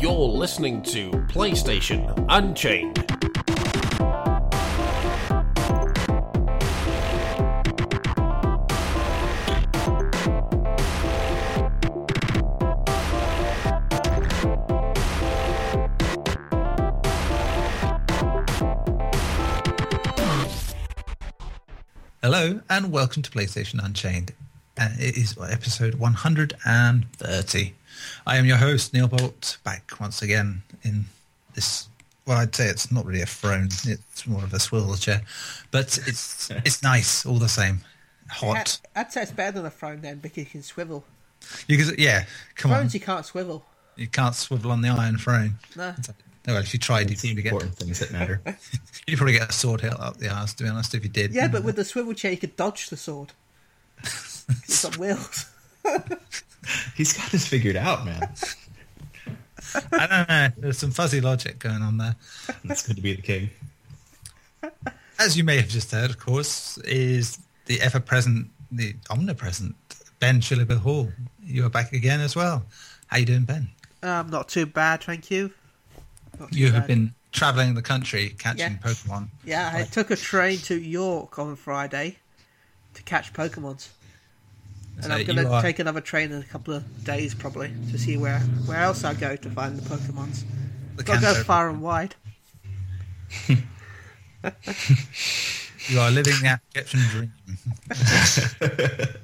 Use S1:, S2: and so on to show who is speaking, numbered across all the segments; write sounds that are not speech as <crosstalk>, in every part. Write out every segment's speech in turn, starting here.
S1: You're listening to PlayStation Unchained.
S2: Hello and welcome to PlayStation Unchained. And it is episode 130. I am your host, Neil Bolt, back once again in this. Well, I'd say it's not really a throne; it's more of a swivel chair, but it's <laughs> it's nice all the same. Hot.
S3: I'd, I'd say it's better than a throne then because you can swivel.
S2: You can, yeah, come
S3: Thrones
S2: on.
S3: you can't swivel.
S2: You can't swivel on the iron throne.
S3: No.
S2: No, if you tried, you'd
S4: It's the
S2: probably get
S4: important things that matter. <laughs> <laughs>
S2: you'd probably get a sword hit up the arse. To be honest, if you did.
S3: Yeah, but with the swivel chair you could dodge the sword. It's on wheels. <laughs>
S4: He's got this figured out, man.
S2: I don't know. There's some fuzzy logic going on there.
S4: It's good to be the king.
S2: as you may have just heard, of course, is the ever-present, the omnipresent Ben Shillable Hall. You are back again as well. How you doing, Ben?
S3: Um, not too bad, thank you.
S2: You have
S3: bad.
S2: been travelling the country catching
S3: Yeah.
S2: Pokemon.
S3: Yeah, I took a train to York on Friday to catch Pokemons. And
S2: So
S3: I'm going to
S2: are-
S3: take another train in a couple of days probably to see where, where else I go to find the Pokemons.
S2: the
S3: Got to go far and wide. <laughs>
S2: You are living the Appalachian dream. <laughs>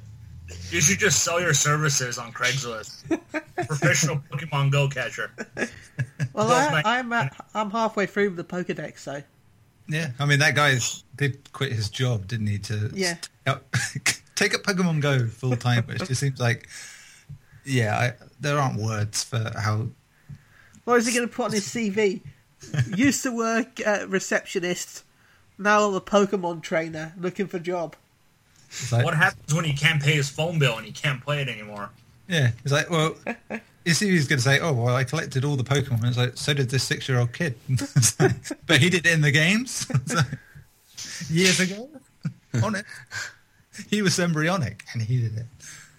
S5: You should just sell your services on Craigslist. Professional Pokemon Go catcher.
S3: Well,
S5: Well,
S3: I,
S5: my-
S3: I'm at, I'm halfway through the Pokedex, so
S2: Yeah, I mean that guy did quit his job, didn't he? To
S3: Yeah. <laughs>
S2: take up Pokemon Go full time, which just seems like, yeah, I, there aren't words for how.
S3: What is he going to put on his CV? Used to work at receptionist, now I'm a Pokemon trainer looking for job.
S2: Like,
S5: What happens when he can't pay his phone bill and he can't play it anymore?
S2: Yeah, it's like, well, you see, he's going to say, "Oh, well, I collected all the Pokemon." It's like, so did this six-year-old kid, <laughs> but he did it in the games <laughs> It's years ago. On it, <laughs> he was embryonic, and he did it.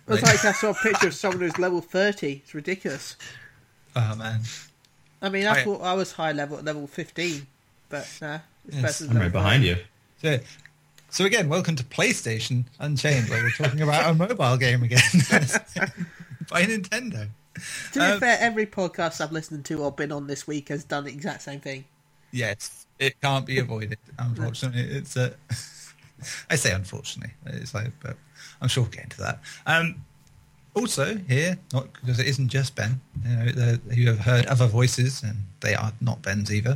S3: It's like I saw a picture of someone who's level 30. It's ridiculous.
S2: Oh man,
S3: I mean, I
S2: I-
S3: thought I was high level at level 15, but nah, this
S2: Yes,
S4: I'm right behind you.
S2: so, so again, welcome to PlayStation Unchained, where we're talking about a mobile game again <laughs> by Nintendo.
S3: To be
S2: Um,
S3: fair, every podcast I've listened to or been on this week has done the exact same thing.
S2: Yes, it can't be avoided. <laughs> Unfortunately, it's a. <laughs> I say unfortunately, it's like, but I'm sure we'll get into that. Um, also here, not because it isn't just Ben. You know, the, you have heard other voices, and they are not Ben's either.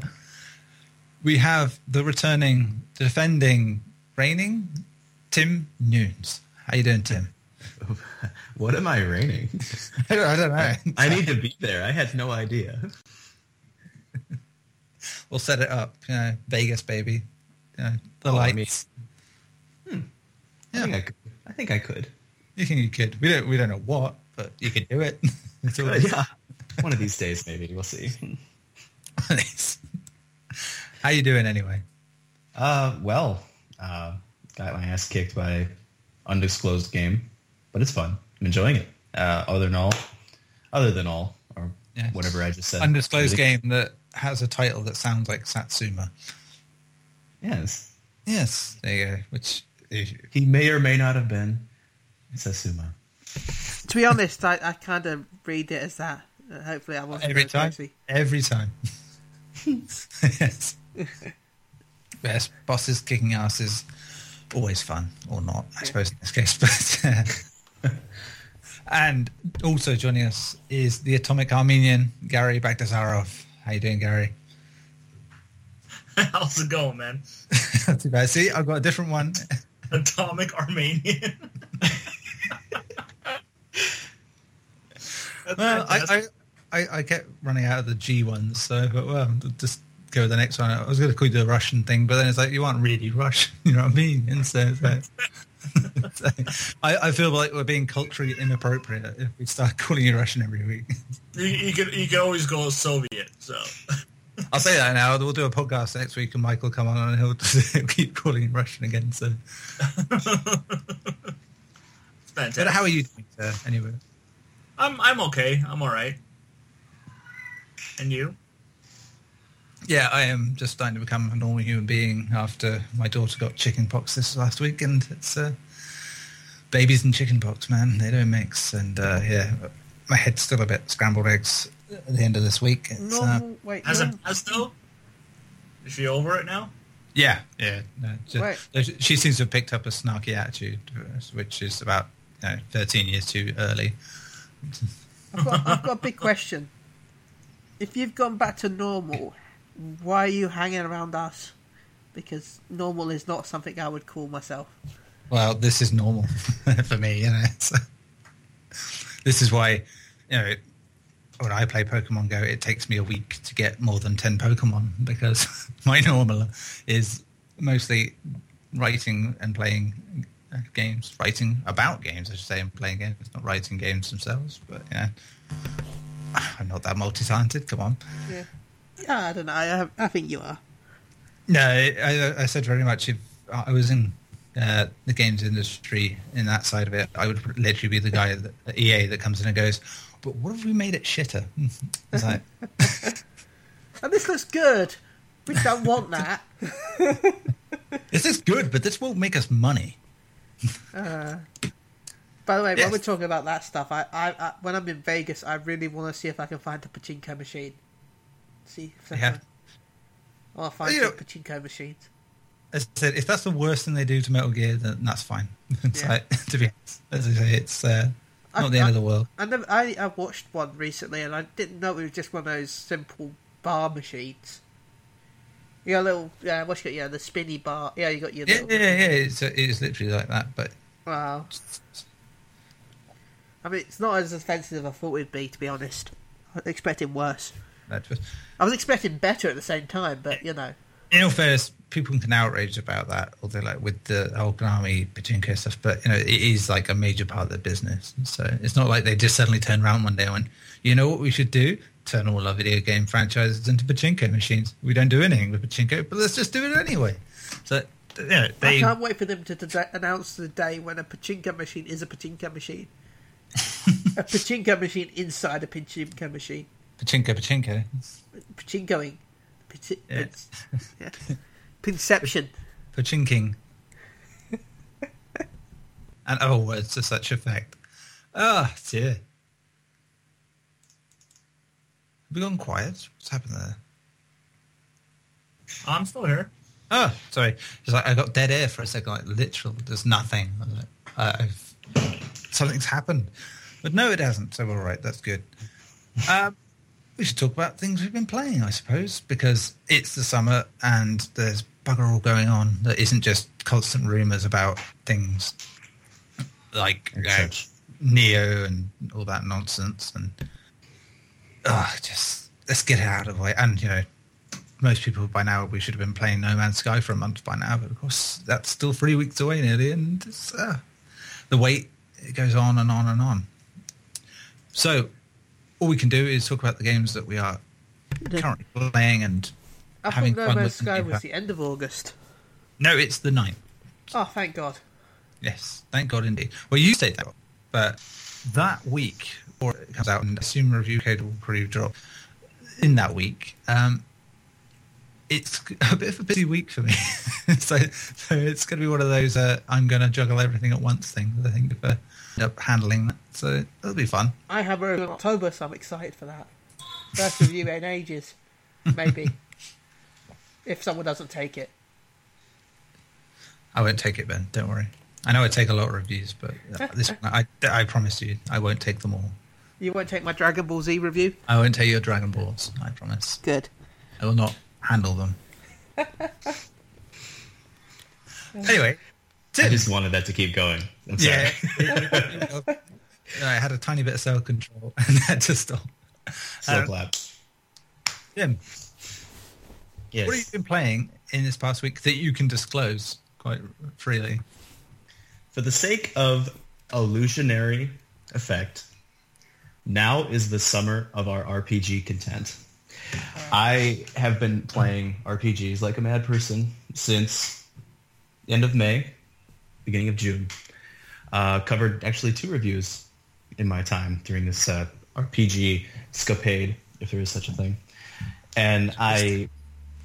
S2: We have the returning, defending, reigning Tim Nunes. How you doing, Tim? <laughs>
S4: What am I raining? <laughs>
S2: I don't, I don't know.
S4: I need to be there. I had no idea.
S2: we'll set it up. You know, Vegas, baby. You know, the
S4: Oh,
S2: lights.
S4: I
S2: Yeah.
S4: think I could. I think I could.
S2: You think you could? We don't. We don't know what, but you could do it. <laughs>
S4: Uh, yeah. One of these days, maybe we'll see. <laughs>
S2: How you doing anyway?
S4: Uh, well, uh, got my ass kicked by undisclosed game, but it's fun. I'm enjoying it. Uh, other than all, other than all, or
S2: Yes.
S4: whatever I just said.
S2: Undisclosed
S4: Really?
S2: game that has a title that sounds like Satsuma.
S4: Yes,
S2: Yes, there you go. Which
S4: he may or may not have been Sasuma.
S3: To be honest, I, I kind of read it as that. Uh, hopefully, I wasn't
S2: every time,
S3: crazy.
S2: every time. <laughs> yes. Yes, bosses kicking ass is always fun, or not, I suppose in this case. But <laughs> and also joining us is the Atomic Armenian Gary Bagdasarov. How you doing, Gary? <laughs>
S5: How's it going, man?
S2: Not too bad. See, I've got a different one. <laughs>
S5: Atomic Armenian. <laughs>
S2: Well, I. I, I, I kept running out of the G ones, so I thought, well, just go with the next one. I was going to call you the Russian thing, but then it's like you aren't really Russian, <laughs> you know what I mean? And so, like- so I, I feel like we're being culturally inappropriate if we start calling you Russian every week.
S5: you, you can you can always go Soviet. So
S2: I'll say that now. We'll do a podcast next week, and Michael come on and he'll, he'll <laughs> keep calling you Russian again. So
S5: Fantastic.
S2: But how are you doing, sir? Anyway,
S5: I'm I'm okay. I'm all right. And you?
S2: yeah, I am just starting to become a normal human being after my daughter got chicken pox this last week, and it's uh, babies and chicken pox, man. They don't mix, and uh, yeah, my head's still a bit scrambled eggs at the end of this week. It's, uh,
S3: Normal. Wait.
S5: Has it
S3: normal-
S5: passed though? Is she over it now?
S2: Yeah, yeah. No,
S3: Right.
S2: she seems to have picked up a snarky attitude, which is about you know, 13 years too early.
S3: I've got, I've got a big question. If you've gone back to normal, why are you hanging around us? Because normal is not something I would call myself.
S2: Well, this is normal <laughs> for me, you know. So, this is why, you know, when I play Pokemon Go, it takes me a week to get more than 10 Pokemon <laughs> because my normal is mostly writing and playing uh, games, writing about games, I should say, and playing games, not writing games themselves. But yeah, <sighs> I'm not that multi-talented. Come on.
S3: Yeah. Yeah, I don't know. I, I think you are.
S2: No, I, I said very much if I was in uh, the games industry in that side of it, I would literally be the guy at EA that comes in and goes, "But what if we made it shitter?" <laughs> It's like, <laughs>
S3: And this looks good. We don't want that. <laughs>
S2: this is good, but this won't make us money.
S3: Uh, by the way,
S2: Yes.
S3: when we're talking about that stuff, I, I, I when I'm in Vegas, I really want to see if I can find a pachinko machine. See if I
S2: Yeah.
S3: can. I want to find
S2: You
S3: some
S2: know-
S3: pachinko machines.
S2: As I said, if that's the worst thing they do to Metal Gear, then that's fine. It's
S3: Yeah.
S2: like, to be honest, as I say, it's uh,
S3: I-
S2: not the end
S3: I-
S2: of the world.
S3: I never, I, I watched one recently, and I didn't know it was just one of those simple bar machines. You a little, yeah, what's you got? Yeah, the spinny bar. Yeah, you got your
S2: Yeah,
S3: little.
S2: yeah, yeah. It's, it is literally like that, but
S3: Wow. I mean, it's not as offensive as I thought it'd be, to be honest. I was expecting worse.
S2: just
S3: I was expecting better at the same time, but you know.
S2: In all fairness, people can outrage about that, although like with the whole Konami pachinko stuff. But you know, it is like a major part of their business. So it's not like they just suddenly turned around one day and went, "You know what we should do? Turn all our video game franchises into pachinko machines. We don't do anything with pachinko, but let's just do it anyway." So you know,
S3: I can't wait for them to, to announce the day when a pachinko machine is a pachinko machine. <laughs> a pachinko machine inside a pachinko machine.
S2: pachinko pachinko.
S3: Pachinkoing. Pachi-
S2: Yeah.
S3: yeah. Pinception.
S2: Pachinking. and other words to such effect. Ah, dear. Have we gone quiet? What's happened there?
S5: I'm still here.
S2: Oh, sorry. It's like I got dead air for a second, like literal. There's nothing. I was like, uh, I've, something's happened, but no, it hasn't. So we're all right. That's good. Um, we should talk about things we've been playing, I suppose, because it's the summer and there's bugger all going on that isn't just constant rumors about things like
S4: Such.
S2: Neo and all that nonsense. And uh, just let's get it out of the way. And you know, most people by now we should have been playing No Man's Sky for a month by now, but of course that's still three weeks away nearly, and it's, uh, the wait it goes on and on and on. So all we can do is talk about the games that we are currently playing and
S3: I
S2: having
S3: thought No
S2: fun
S3: Man's
S2: with.
S3: Sky was the end of August.
S2: No, it's the ninth.
S3: Oh, thank God.
S2: Yes, thank God indeed. Well, you say that, but that week, or it comes out, and I assume review code will probably drop in that week. Um, it's <laughs> a bit of a busy week for me, <laughs> so, so it's going to be one of those uh, I'm going to juggle everything at once things. I think end up handling that, so it'll be fun.
S3: I have her in October, so I'm excited for that. First review in ages, maybe. <laughs> if someone doesn't take it.
S2: I won't take it, Ben. Don't worry. I know I take a lot of reviews, but uh, this <laughs> one, I, I promise you, I won't take them all.
S3: You won't take my Dragon Ball Z review?
S2: I won't take your Dragon Balls. I promise.
S3: Good.
S2: I will not handle them. <laughs> anyway,
S4: I just wanted that to keep going. I'm sorry.
S2: Yeah. <laughs> I had a tiny bit of self control <laughs> and had to stop.
S4: Slow
S2: Um,
S4: clap.
S2: Tim,
S4: Yes.
S2: what have you been playing in this past week that you can disclose quite freely?
S4: For the sake of illusionary effect, now is the summer of our RPG content. I have been playing RPGs like a mad person since end of May, beginning of June. Uh, covered actually two reviews in my time during this uh, RPG scapade, if there is such a thing. And I,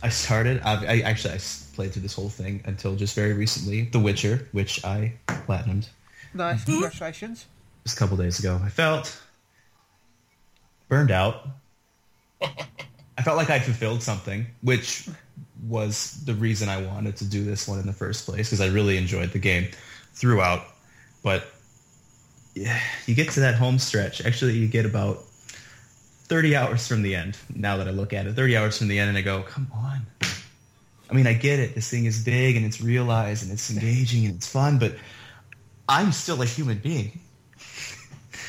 S4: I started. I, I actually I played through this whole thing until just very recently, The Witcher, which I platinumed
S3: Nice, congratulations.
S4: just a couple days ago. I felt burned out. <laughs> I felt like I fulfilled something, which was the reason I wanted to do this one in the first place because I really enjoyed the game throughout. But yeah, you get to that home stretch. Actually, you get about 30 hours from the end. Now that I look at it, 30 hours from the end, and I go, come on. I mean, I get it. This thing is big and it's realized and it's engaging and it's fun, but I'm still a human being.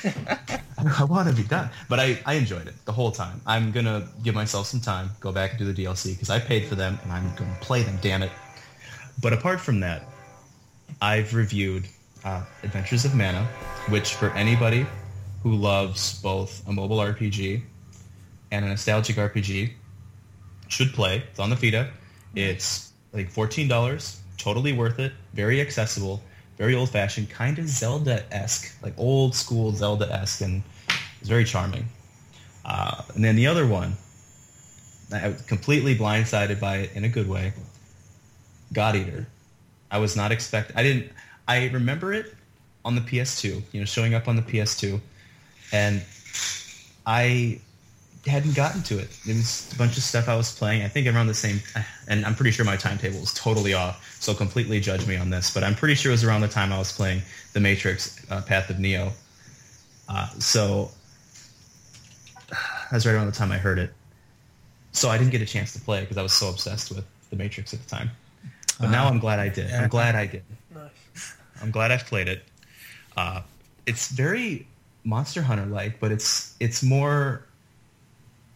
S4: I want to be done, but I, I enjoyed it the whole time. I'm gonna give myself some time, go back and do the DLC because I paid for them and I'm gonna play them. Damn it! But apart from that, I've reviewed uh, Adventures of Mana, which for anybody who loves both a mobile RPG and a nostalgic RPG should play. It's on the Vita. It's like fourteen dollars, totally worth it, very accessible, very old fashioned, kind of Zelda esque, like old school Zelda esque, and it's very charming. Uh, and then the other one, I was completely blindsided by it in a good way. God Eater. I was not expect. I didn't. I remember it on the PS2. You know, showing up on the PS2, and I hadn't gotten to it. It was a bunch of stuff I was playing. I think around the same, and I'm pretty sure my timetable is totally off. So completely judge me on this, but I'm pretty sure it was around the time I was playing The Matrix: uh, Path of Neo. Uh, so <sighs> that's right around the time I heard it. So I didn't get a chance to play it because I was so obsessed with The Matrix at the time. But now I'm glad I did. I'm glad I did.
S3: Nice.
S4: I'm glad I've played it. Uh, it's very Monster Hunter like, but it's it's more,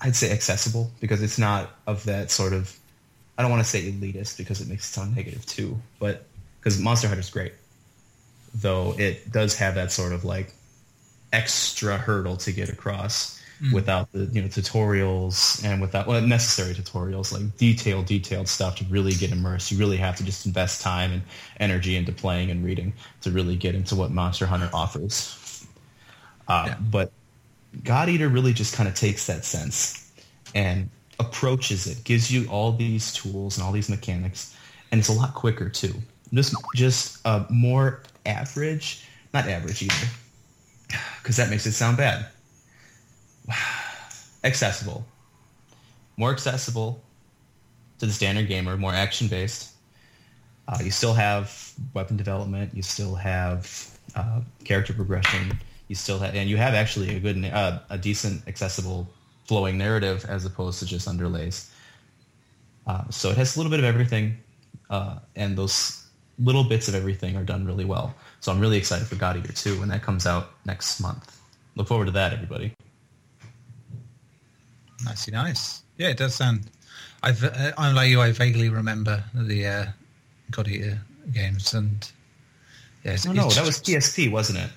S4: I'd say, accessible because it's not of that sort of. I don't want to say elitist because it makes it sound negative too, but because Monster Hunter is great, though it does have that sort of like extra hurdle to get across without the you know tutorials and without well necessary tutorials like detailed detailed stuff to really get immersed you really have to just invest time and energy into playing and reading to really get into what monster hunter offers uh,
S2: Yeah.
S4: but god eater really just kind of takes that sense and approaches it gives you all these tools and all these mechanics and it's a lot quicker too just just a more average not average either because that makes it sound bad <sighs> accessible, more accessible to the standard gamer, more action based. Uh, you still have weapon development. You still have uh, character progression. You still have, and you have actually a good, uh, a decent, accessible, flowing narrative as opposed to just underlays. Uh, so it has a little bit of everything, uh, and those little bits of everything are done really well. So I'm really excited for God Eater 2 when that comes out next month. Look forward to that, everybody.
S2: Nicey nice. Yeah, it does sound. I've, uh, I'm like you. I vaguely remember the uh, God Eater games, and yeah, it's,
S4: no,
S2: it's
S4: that was PSP, wasn't it?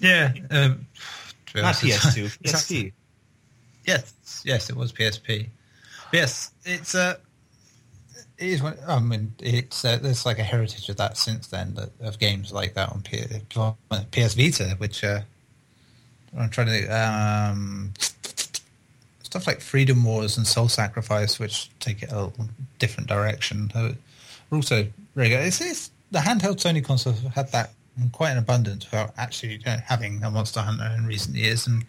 S2: Yeah, um,
S4: Not PS2, PSP. <laughs>
S2: Yes, yes, it was PSP. But yes, it's uh, it is. One, I mean, it's uh, there's like a heritage of that since then that, of games like that on P, PS Vita, which uh, I'm trying to think, um, stuff like Freedom Wars and Soul Sacrifice, which take it a different direction. Are also very good. It's, it's the handheld Sony consoles have had that quite an abundance without actually you know, having a Monster Hunter in recent years, and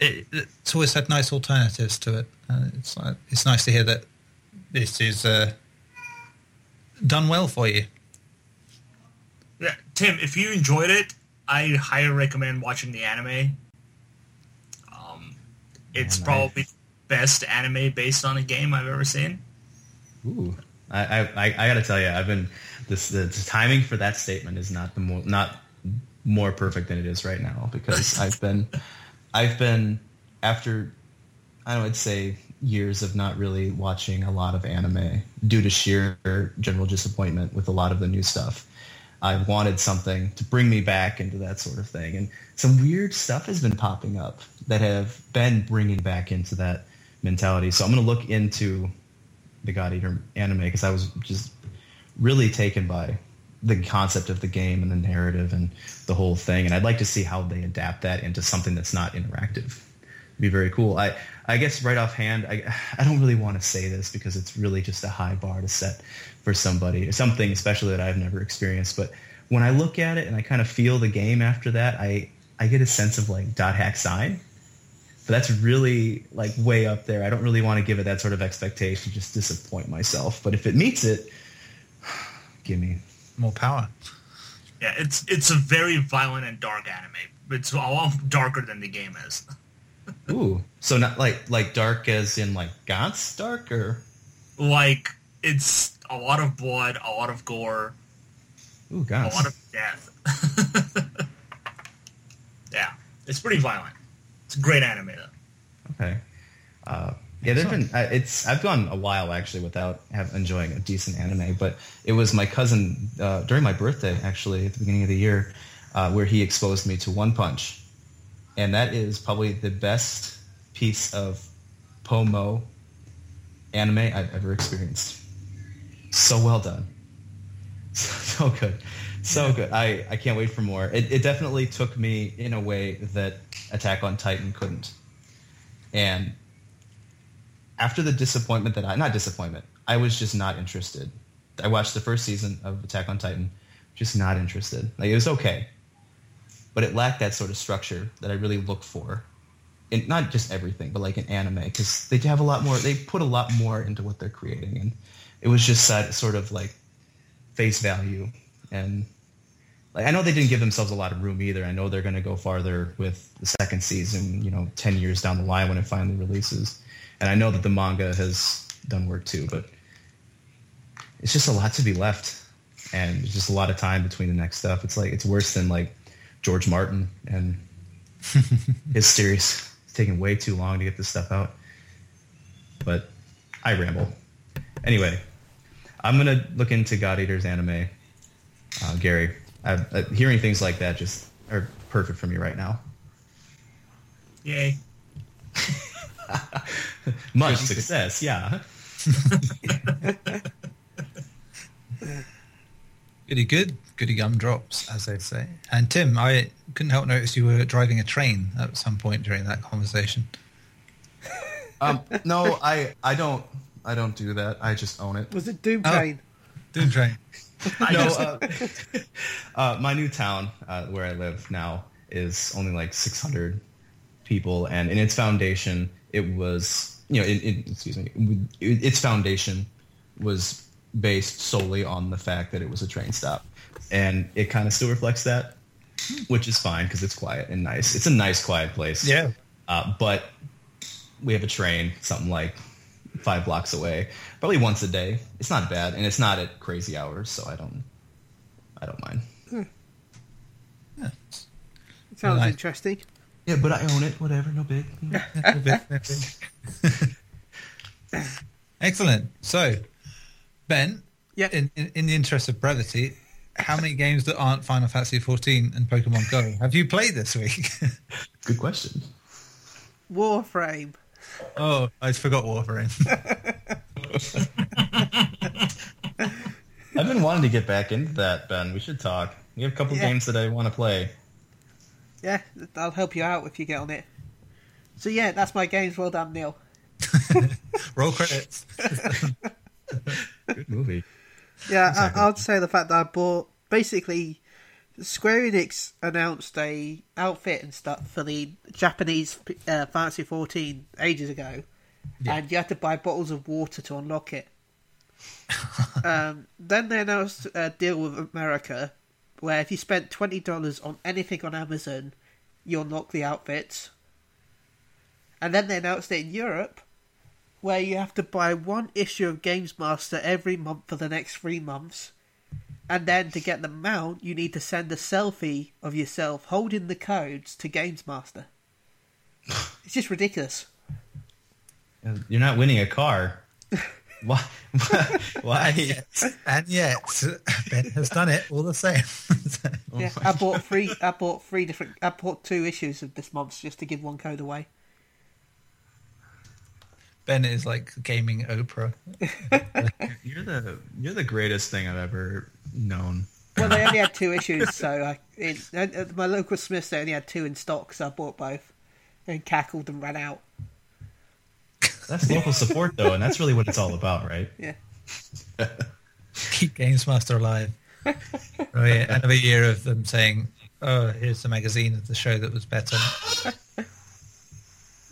S2: it, it's always had nice alternatives to it. Uh, it's like, it's nice to hear that this is uh, done well for you.
S5: Yeah, Tim, if you enjoyed it, I highly recommend watching the anime. Um, it's
S4: Anime.
S5: probably the best anime based on a game I've ever seen.
S4: Ooh, I, I, I, got to tell you, I've been this the, the timing for that statement is not the more not more perfect than it is right now because <laughs> I've been I've been after I I'd say years of not really watching a lot of anime due to sheer general disappointment with a lot of the new stuff. I wanted something to bring me back into that sort of thing, and some weird stuff has been popping up that have been bringing back into that mentality. So I'm going to look into the God Eater anime because I was just really taken by the concept of the game and the narrative and the whole thing. And I'd like to see how they adapt that into something that's not interactive. It'd be very cool. I I guess right offhand, I I don't really want to say this because it's really just a high bar to set for somebody, or something especially that I've never experienced. But when I look at it and I kind of feel the game after that, I I get a sense of like dot hack sign. But that's really like way up there. I don't really want to give it that sort of expectation, just disappoint myself. But if it meets it, <sighs> give me
S2: More power.
S5: Yeah, it's it's a very violent and dark anime. It's a lot darker than the game is. <laughs>
S4: Ooh, so not like like dark as in like Gantz dark or
S5: Like it's a lot of blood, a lot of gore,
S4: ooh
S5: a lot of death. <laughs> yeah, it's pretty violent. It's a great anime though.
S4: Okay. Uh, yeah, there've been. Uh, it's. I've gone a while actually without have, enjoying a decent anime, but it was my cousin uh, during my birthday actually at the beginning of the year, uh, where he exposed me to One Punch, and that is probably the best piece of pomo anime I've ever experienced. So well done. <laughs> So good. So good. I, I can't wait for more. It, it definitely took me in a way that Attack on Titan couldn't. And after the disappointment that I, not disappointment, I was just not interested. I watched the first season of Attack on Titan, just not interested. Like it was okay, but it lacked that sort of structure that I really look for. In not just everything, but like in anime, because they have a lot more. They put a lot more into what they're creating, and it was just that sort of like face value and like I know they didn't give themselves a lot of room either. I know they're going to go farther with the second season, you know, 10 years down the line when it finally releases. And I know that the manga has done work too, but it's just a lot to be left and there's just a lot of time between the next stuff. It's like it's worse than like George Martin and <laughs> his series. It's taking way too long to get this stuff out. But I ramble. Anyway, I'm gonna look into God Eater's anime. Uh, Gary, I, uh, hearing things like that just are perfect for me right now.
S5: Yay. <laughs>
S4: Much success, yeah. <laughs>
S2: Goody good, goody gum drops, as they say. And Tim, I couldn't help notice you were driving a train at some point during that conversation. <laughs>
S4: Um, no, I I don't I don't do that. I just own it.
S3: Was it Doom
S2: Oh.
S3: Train?
S2: Doom train. <laughs>
S4: No, uh, <laughs> uh, my new town uh, where I live now is only like 600 people, and in its foundation, it was you know, it, it, excuse me, it, its foundation was based solely on the fact that it was a train stop, and it kind of still reflects that, which is fine because it's quiet and nice. It's a nice, quiet place.
S2: Yeah.
S4: Uh, but we have a train, something like five blocks away, probably once a day. It's not bad, and it's not at crazy hours, so I don't, I don't mind. Hmm.
S2: yeah.
S3: Sounds
S2: Nice.
S3: interesting.
S4: Yeah, but I own it. Whatever, no big. <laughs>
S2: Excellent. So, Ben,
S3: Yeah.
S2: in, in, in the interest of brevity, how many games that aren't Final Fantasy 14 and Pokemon Go have you played this week? <laughs>
S4: Good question.
S3: Warframe.
S2: Oh, I forgot Warframe. <laughs>
S4: I've been wanting to get back into that, Ben. We should talk. We have a couple
S3: Yeah.
S4: games that I want to play.
S3: Yeah, I'll help you out if you get on it. So yeah, that's my games. Well done, Neil. <laughs>
S2: Roll credits. <laughs>
S4: Good movie.
S3: Yeah,
S4: Exactly.
S3: I, I'd say the fact that I bought basically Square Enix announced a outfit and stuff for the Japanese uh, Fantasy 14 ages ago,
S2: Yeah.
S3: and you had to buy bottles of water to unlock it. <laughs> um, then they announced a deal with America, where if you spent twenty dollars on anything on Amazon, you unlock the outfits. And then they announced it in Europe, where you have to buy one issue of Games Master every month for the next three months. And then to get the mount, you need to send a selfie of yourself holding the codes to Games Master. <laughs> It's just ridiculous.
S4: You're not winning a car. <laughs> Why? <laughs> Why?
S2: and yet, Ben has done it all the same.
S3: Yeah, I bought three. I bought three different. I bought two issues of this month just to give one code away.
S2: Ben is like gaming Oprah. <laughs>
S4: You're the you're the greatest thing I've ever known.
S3: Well, they only had two <laughs> issues, so I, in, at at my local Smiths they only had two in stock, so I bought both and cackled and ran out.
S4: That's local support, though, and that's really what it's all about, right? <laughs>
S3: Yeah.
S2: Keep Games Master alive. oh, yeah. Another year of them saying, "Oh, here's the magazine of the show that was better."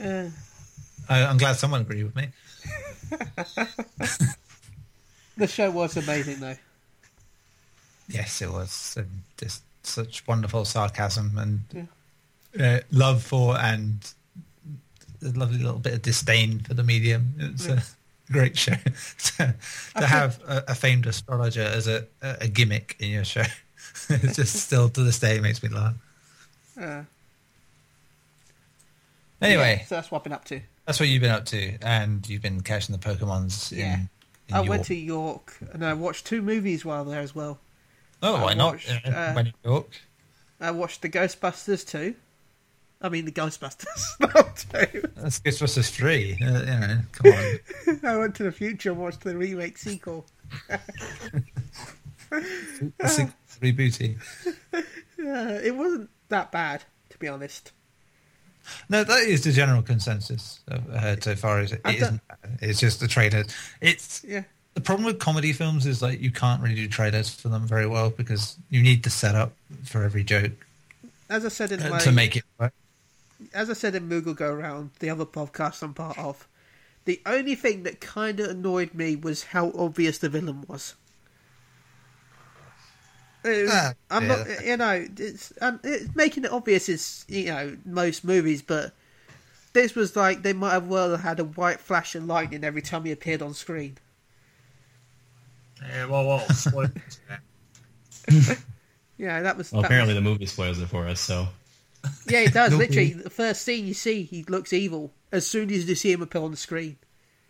S3: Uh,
S2: I, I'm glad someone agreed with me. <laughs>
S3: the show was amazing, though.
S2: Yes, it was. And just such wonderful sarcasm and uh, love for and a lovely little bit of disdain for the medium. It's a great show. <laughs> to to have a, a famed astrologer as a, a gimmick in your show, <laughs> it just still to this day makes me laugh.
S3: Uh,
S2: Anyway,
S3: yeah, so that's what I've been up to.
S2: That's what you've been up to, and you've been catching the Pokemons. In,
S3: Yeah.
S2: in
S3: I
S2: your-
S3: went to York and I watched two movies while there as well.
S2: Oh,
S3: I
S2: why not?
S3: watched,
S2: Uh,
S3: uh,
S2: when York.
S3: I watched the Ghostbusters too. I mean the Ghostbusters, <laughs> not two.
S2: That's Ghostbusters three. Uh, you know, come on. <laughs>
S3: I went to the future and watched the remake sequel. <laughs>
S2: Rebooty.
S3: Uh, it wasn't that bad, to be honest.
S2: No, that is the general consensus I've heard so far. Is it isn't. It's just the trailer. It's
S3: Yeah.
S2: the problem with comedy films is like you can't really do trailers for them very well because you need the setup for every joke
S3: As I said in
S2: uh,
S3: my,
S2: to make it work.
S3: as I said in Moogle Go Round, the other podcast I'm part of, the only thing that kind of annoyed me was how obvious the villain was. It was-
S2: Ah,
S3: I'm
S2: yeah.
S3: not, you know, it's, and it's making it obvious is you know most movies, but this was like they might have well had a white flash of lightning every time he appeared on screen.
S5: Whoa, whoa. spoilers. <laughs>
S3: Yeah, that was.
S4: Well,
S3: that
S4: apparently
S3: was-
S4: the movie spoils it for us, so
S3: yeah, it does. <laughs> Literally, the first scene you see, he looks evil as soon as you see him appear on the screen.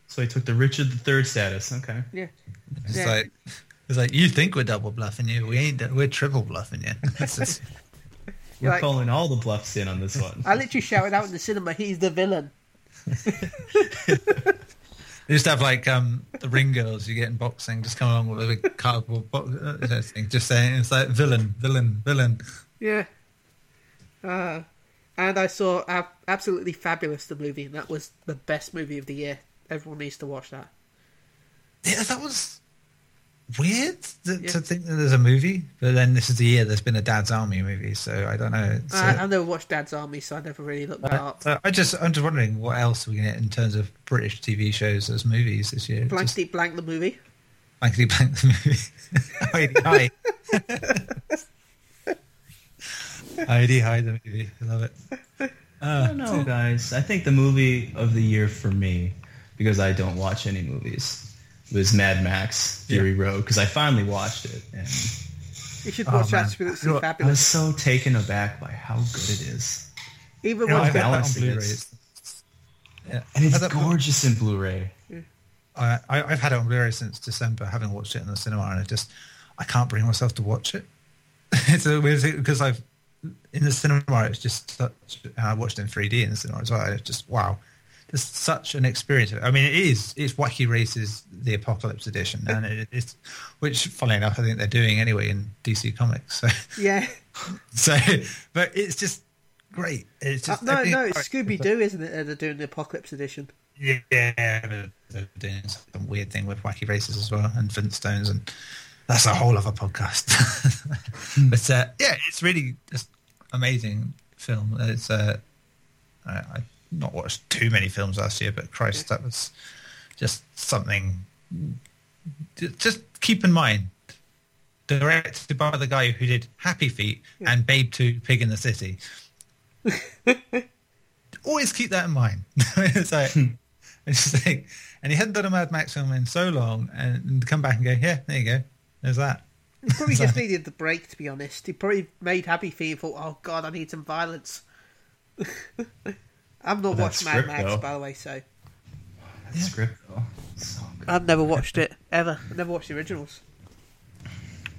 S4: so he took the Richard III status. Okay.
S3: Yeah,
S2: It's
S3: Yeah.
S2: like it's like you think we're double bluffing you, we ain't. We're triple bluffing you. <laughs> It's just, <laughs>
S4: We're
S3: Like-
S4: calling all the bluffs in on this <laughs> one.
S3: I literally shouted out in the cinema, "He's the villain."
S2: they used to have like um, the ring girls you get in boxing just come along with a big cardboard box, uh, thing, just saying it's like villain, villain, villain.
S3: Yeah. Uh, and I saw Ab- absolutely fabulous the movie, and that was the best movie of the year. Everyone needs to watch that.
S2: Yeah, that was weird to,
S3: Yeah.
S2: to think that there's a movie, but then this is the year there's been a Dad's Army movie, so I don't know. It's,
S3: I,
S2: uh,
S3: I've never watched Dad's Army, so I never really looked that
S2: uh,
S3: up.
S2: uh, I just I'm just wondering what else we get in terms of British TV shows as movies this year. Just
S3: Blankety blank the movie.
S2: blankety blank the movie. <laughs> Heidi hi. Heidi <laughs> hi the movie. I love it.
S4: I don't know, guys. I think the movie of the year for me, because I don't watch any movies, was Mad Max Fury Road, because I finally watched it, and
S3: You should
S2: Oh,
S3: watch
S2: man.
S3: Absolutely
S2: You know,
S4: I was so taken aback by how good it is.
S3: Even
S2: You know,
S3: when
S2: I've got that on Blu-ray. It's- Yeah.
S4: And it's
S2: I've got that-
S4: gorgeous in Blu-ray.
S2: I, I, I've had it on Blu-ray since December, having watched it in the cinema, and I just I can't bring myself to watch it. <laughs> it's a weird thing because I've in the cinema. It's just such. and I watched it in 3D in the cinema as well. and It's just wow, just such an experience. I mean, it is. It's Wacky Races, the Apocalypse Edition, and <laughs> it, it's which, funnily enough, I think they're doing anyway in DC Comics. So,
S3: yeah, <laughs>
S2: so, but it's just great. It's
S3: uh, no, no, it's Scooby Doo, isn't it? They're doing the Apocalypse edition.
S2: Yeah, but they're doing some weird thing with wacky races as well and Flintstones, and that's a whole other podcast. <laughs> but uh, yeah, it's really just amazing film. It's uh, I, I not watched too many films last year, but Christ, that was just something. Just keep in mind, directed by the guy who did Happy Feet and Babe Two, Pig in the City. <laughs> Always keep that in mind. <laughs> it's like, hmm. it's just like, and he hadn't done a Mad Max film in so long, and, and come back and go, yeah, there you go, there's that.
S3: He probably <laughs> just needed the break, to be honest. He probably made Happy Feet and thought, oh god, I need some violence. I've not
S4: that
S3: watched Mad Max,
S4: though.
S3: by the way, so
S4: That script, though, so good.
S3: I've never watched it ever. I've never watched the originals.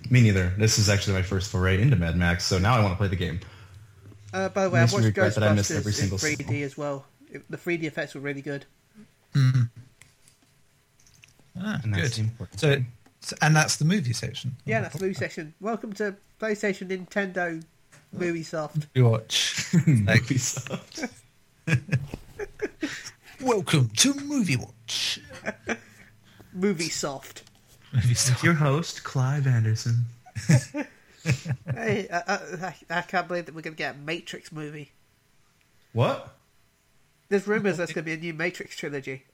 S4: Me neither. This is actually my first foray into Mad Max, so now I want to play the game.
S3: Uh, by the way, I
S4: Makes
S3: watched
S4: regret that I missed
S3: Ghostbusters
S4: every single
S3: in 3D
S4: sequel.
S3: as well. It, the 3D effects were really good.
S2: Ah,
S4: And
S2: good.
S4: the
S2: So. So- and that's the movie section.
S3: Yeah, that's the movie section. Welcome to PlayStation Nintendo Movie Soft.
S2: We watch. <laughs> like,
S4: Ubisoft. <laughs>
S2: welcome to Movie Watch.
S3: Movie Soft.
S2: Movie stuff.
S4: Your host, Clive Anderson. <laughs>
S3: Hey, I, I, I- I can't believe that we're going to get a Matrix movie.
S4: What?
S3: There's rumours there's going to be a new Matrix trilogy.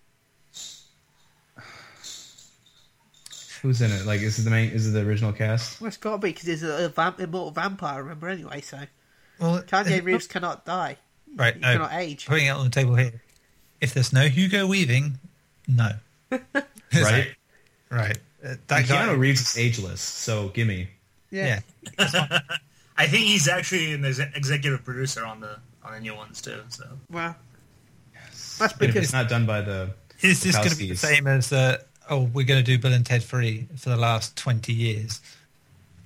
S4: Who's in it? Like, is it the main? Is it the original cast?
S3: Well, it's got to be because he's a, a vamp, immortal vampire, remember, anyway, so.
S2: Well,
S3: Keanu
S2: if-
S3: Reeves cannot die.
S2: Right,
S3: He
S2: no.
S3: cannot age.
S2: Putting it on the table here. If there's no Hugo Weaving, no. <laughs>
S4: Right.
S2: Right. Uh,
S4: And
S2: that guy.
S4: Keanu Reeves is ageless, so gimme.
S3: Yeah.
S2: Yeah. <laughs>
S5: I think he's actually an ex- executive producer on the on the new ones too. So
S3: Well, that's
S4: And if
S3: because
S4: it's not done by the
S2: Is this going to be the same as uh, oh we're going to do Bill and Ted Free for the last twenty years?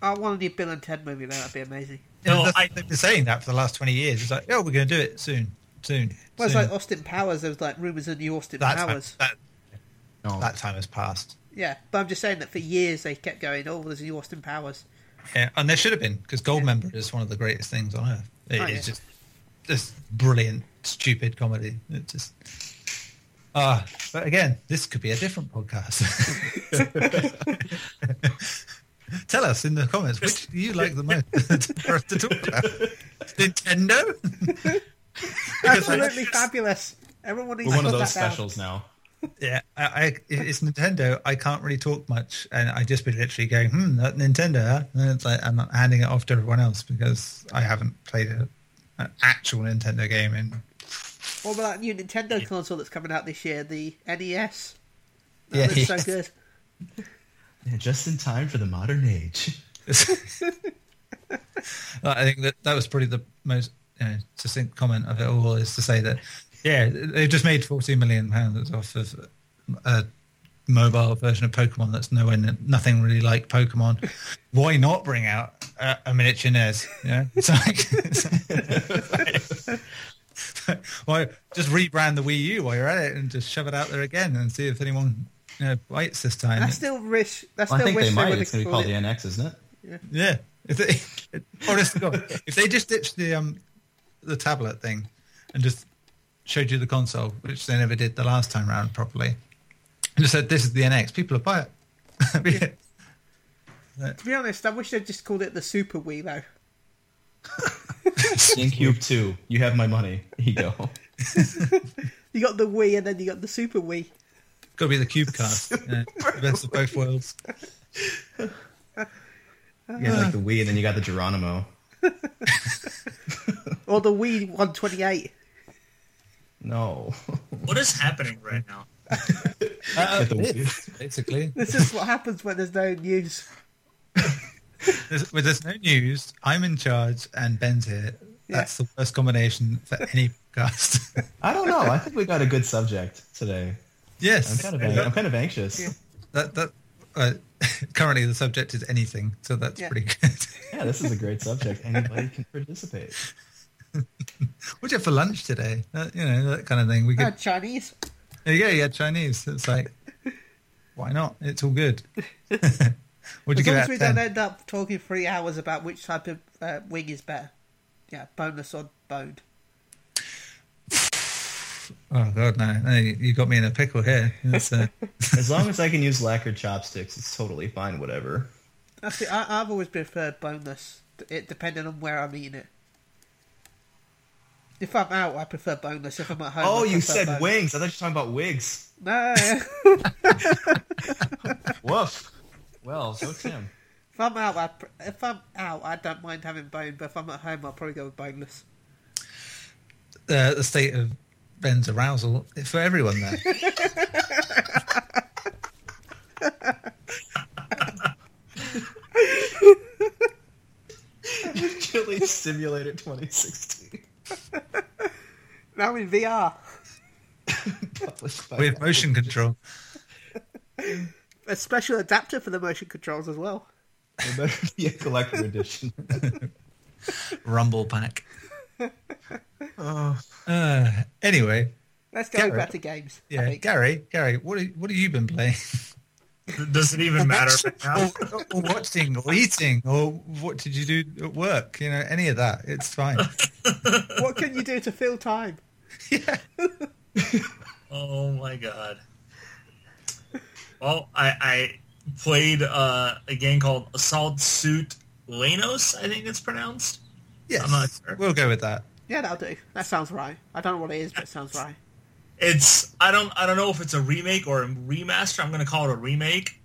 S3: I want to do a new Bill and Ted movie. Though. That'd be amazing.
S2: You know,
S5: No, <laughs> I-
S2: they've been saying that for the last twenty years. It's like oh we're going to do it soon, soon.
S3: Well, it's
S2: soon.
S3: like Austin Powers. There was like rumours of new Austin
S2: that, time,
S3: Powers.
S2: that
S4: no.
S2: that time has passed.
S3: Yeah, but I'm just saying that for years they kept going. Oh, there's a new Austin Powers.
S2: Yeah, and there should have been because Goldmember is one of the greatest things on earth. It
S3: Oh,
S2: is
S3: yeah.
S2: just just brilliant, stupid comedy. It just. Ah, but again, this could be a different podcast. <laughs> <laughs> Tell us in the comments which do you like the <laughs> most <laughs> for us to talk about. Nintendo. <laughs>
S3: Absolutely fabulous. Everyone needs
S4: We're one of those
S3: that down.
S4: specials now.
S2: Yeah, I, I, it's Nintendo. I can't really talk much, and I just be literally going, "Hmm, that Nintendo." Huh? And it's like I'm not handing it off to everyone else because I haven't played a, an actual Nintendo game in.
S3: What about that new Nintendo console that's coming out this year, the NES? That
S2: Yeah,
S3: looks
S2: yes.
S3: so good.
S4: Yeah, just in time for the modern age. <laughs>
S2: I think that that was probably the most you know, succinct comment of it all is to say that yeah they've just made 14 million pounds off of a mobile version of Pokemon that's nowhere nothing really like Pokemon. Why not bring out a, a miniature NES? Yeah, it's like <laughs> why just rebrand the Wii U while you're at it and just shove it out there again and see if anyone you know, bites this time.
S3: I still wish. I still
S4: Well, I think
S3: wish
S4: they might.
S3: would
S4: It's going to be
S3: called
S4: called
S3: it-
S4: the NX, isn't it?
S2: Yeah. If they, <laughs> honest to God, if they just ditched the um the tablet thing and just showed you the console, which they never did the last time round properly, and just said this is the NX, people would buy <laughs> it.
S3: To be honest, I wish they'd just called it the Super Wii though. <laughs>
S4: GameCube 2. You have my money. Here you go.
S3: You got the Wii and then you got the Super Wii.
S2: Got to be the Cubecast, <laughs> yeah, the best of both worlds.
S4: You got like the Wii, and then you got the Geronimo. <laughs>
S3: Or the Wii 128.
S4: No.
S5: what is happening right now? <laughs>
S2: Uh,
S4: the Wii.
S2: it's, basically,
S3: This is what happens when there's no news.
S2: there's, when there's no news, I'm in charge, and Ben's here. That's the worst combination for any podcast.
S4: I don't know. I think we got a good subject today.
S2: Yes,
S4: I'm kind of, I'm kind of anxious.
S2: that that uh, <laughs> currently the subject is anything, so that's
S3: Yeah.
S2: pretty good. <laughs>
S4: Yeah, this is a great subject. Anybody can participate.
S2: What'd you have for lunch today? Uh, you know that kind of thing. We
S3: Uh. Chinese.
S2: Yeah, yeah, go. You had Chinese. It's like, why not? It's all good. <laughs> What'd you
S3: As
S2: give
S3: long as we
S2: out
S3: don't end up talking three hours about which type of uh, wing is better. Yeah, boneless or boned.
S2: Oh god, no! no you you got me in a pickle here. Uh, <laughs>
S4: As long as I can use lacquered chopsticks, it's totally fine. Whatever.
S3: That's it. I, I've always preferred boneless. It depending on where I'm eating it. If I'm out, I prefer boneless. If I'm at home,
S4: Oh,
S3: I
S4: you said
S3: bone.
S4: wings. I thought you were talking about wigs.
S3: No, <laughs>
S4: Woof. Well, so Tim.
S3: if I'm out, I pr- if I'm out, I don't mind having bone. But if I'm at home, I'll probably go with boneless.
S2: uh, the state of Ben's arousal for everyone there.
S4: Chili Simulator 2016.
S3: Now in VR,
S4: Published by
S2: with motion control.
S3: a special adapter for the motion controls as well.
S4: It better be collector edition. <laughs>
S2: Rumble pack. <laughs> Uh, anyway,
S3: Let's go
S2: Gary.
S3: back to games.
S2: Yeah. Gary, Gary, what have, what have you been playing?
S5: Does it even matter right now?
S2: or, or watching or eating or what did you do at work? You know, any of that. It's fine. <laughs>
S3: What can you do to fill time? <laughs>
S2: yeah.
S5: Oh my god. Well, I, I played uh, a game called Assault Suit Leynos, I think it's pronounced.
S2: Yes.
S5: I'm not sure.
S2: We'll go with that.
S3: Yeah, that'll do. That sounds right. I don't know what it is, but it sounds right.
S5: It's I don't I don't know if it's a remake or a remaster. I'm gonna call it a remake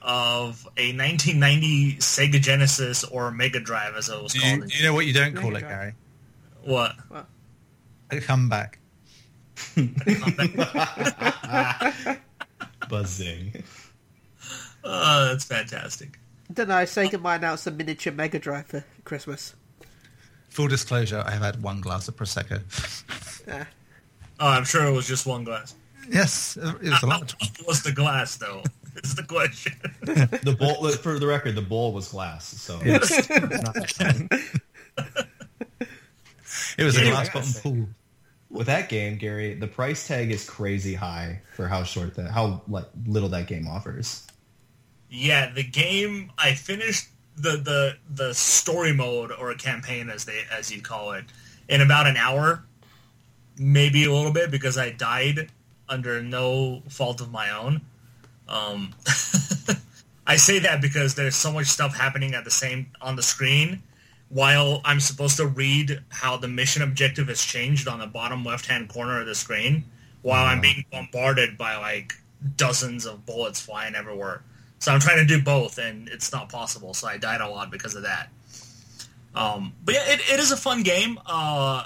S5: of a 1990 Sega Genesis or Mega Drive, as it was
S2: Do you,
S5: called.
S2: do you know what you don't call
S3: Mega
S2: it,
S3: Drive.
S2: Gary?
S5: What?
S2: A comeback. <laughs>
S4: Buzzing.
S5: Oh, that's fantastic.
S3: don't know. Sega might announce a miniature Mega Drive for Christmas.
S2: Full disclosure, I have had one glass of Prosecco.
S3: Yeah.
S5: Oh, I'm sure it was just one glass.
S2: Yes, it was a large <laughs> one.
S5: What's the glass though? <laughs> Is the question. <laughs>
S4: The bowl, for the record, the bowl was glass. So
S2: It was a glass
S4: I
S2: bottom pool.
S4: with that game, Gary, the price tag is crazy high for how short that, how like little that game offers.
S5: Yeah, the game I finished the the the story mode or a campaign as they as you call it in about an hour, maybe a little bit because I died under no fault of my own. Um, <laughs> I say that because there's so much stuff happening at the same on the screen while I'm supposed to read how the mission objective has changed on the bottom left hand corner of the screen while I'm being bombarded by like dozens of bullets flying everywhere. So I'm trying to do both and it's not possible. So I died a lot because of that. Um, but yeah, it, it is a fun game. Uh,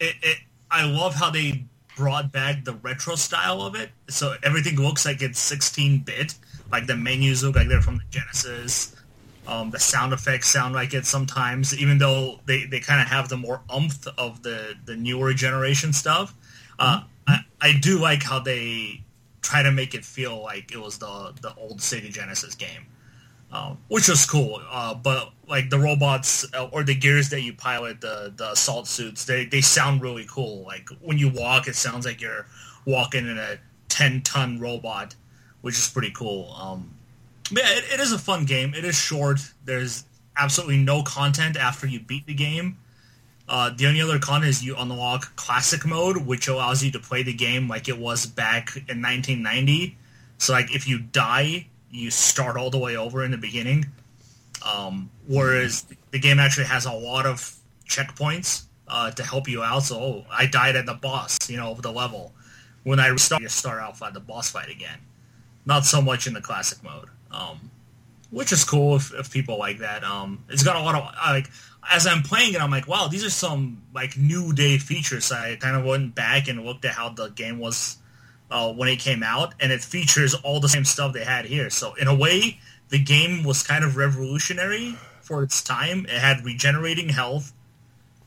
S5: it, it, I love how they brought back the retro style of it. So everything looks like it's 16-bit. Like the menus look like they're from the Genesis. Um, the sound effects sound like it sometimes, even though they, they kind of have the more umph of the, the newer generation stuff. Uh, I, I do like how they try to make it feel like it was the, the old Sega Genesis game, um, which was cool. Uh, but like the robots uh, or the gears that you pilot, the, the assault suits, they, they sound really cool. Like when you walk, it sounds like you're walking in a 10 ton robot, which is pretty cool. Um, yeah, it, it is a fun game. It is short. There's absolutely no content after you beat the game. Uh, the only other con is you unlock classic mode, which allows you to play the game like it was back in 1990. So like if you die, you start all the way over in the beginning. Um, whereas the game actually has a lot of checkpoints uh, to help you out. So oh, I died at the boss, you know, of the level. When I restart, you start out at the boss fight again. Not so much in the classic mode, um, which is cool if, if people like that. Um, it's got a lot of like as I'm playing it, I'm like, wow, these are some like new day features. I kind of went back and looked at how the game was uh, when it came out, and it features all the same stuff they had here. So in a way, the game was kind of revolutionary for its time. It had regenerating health.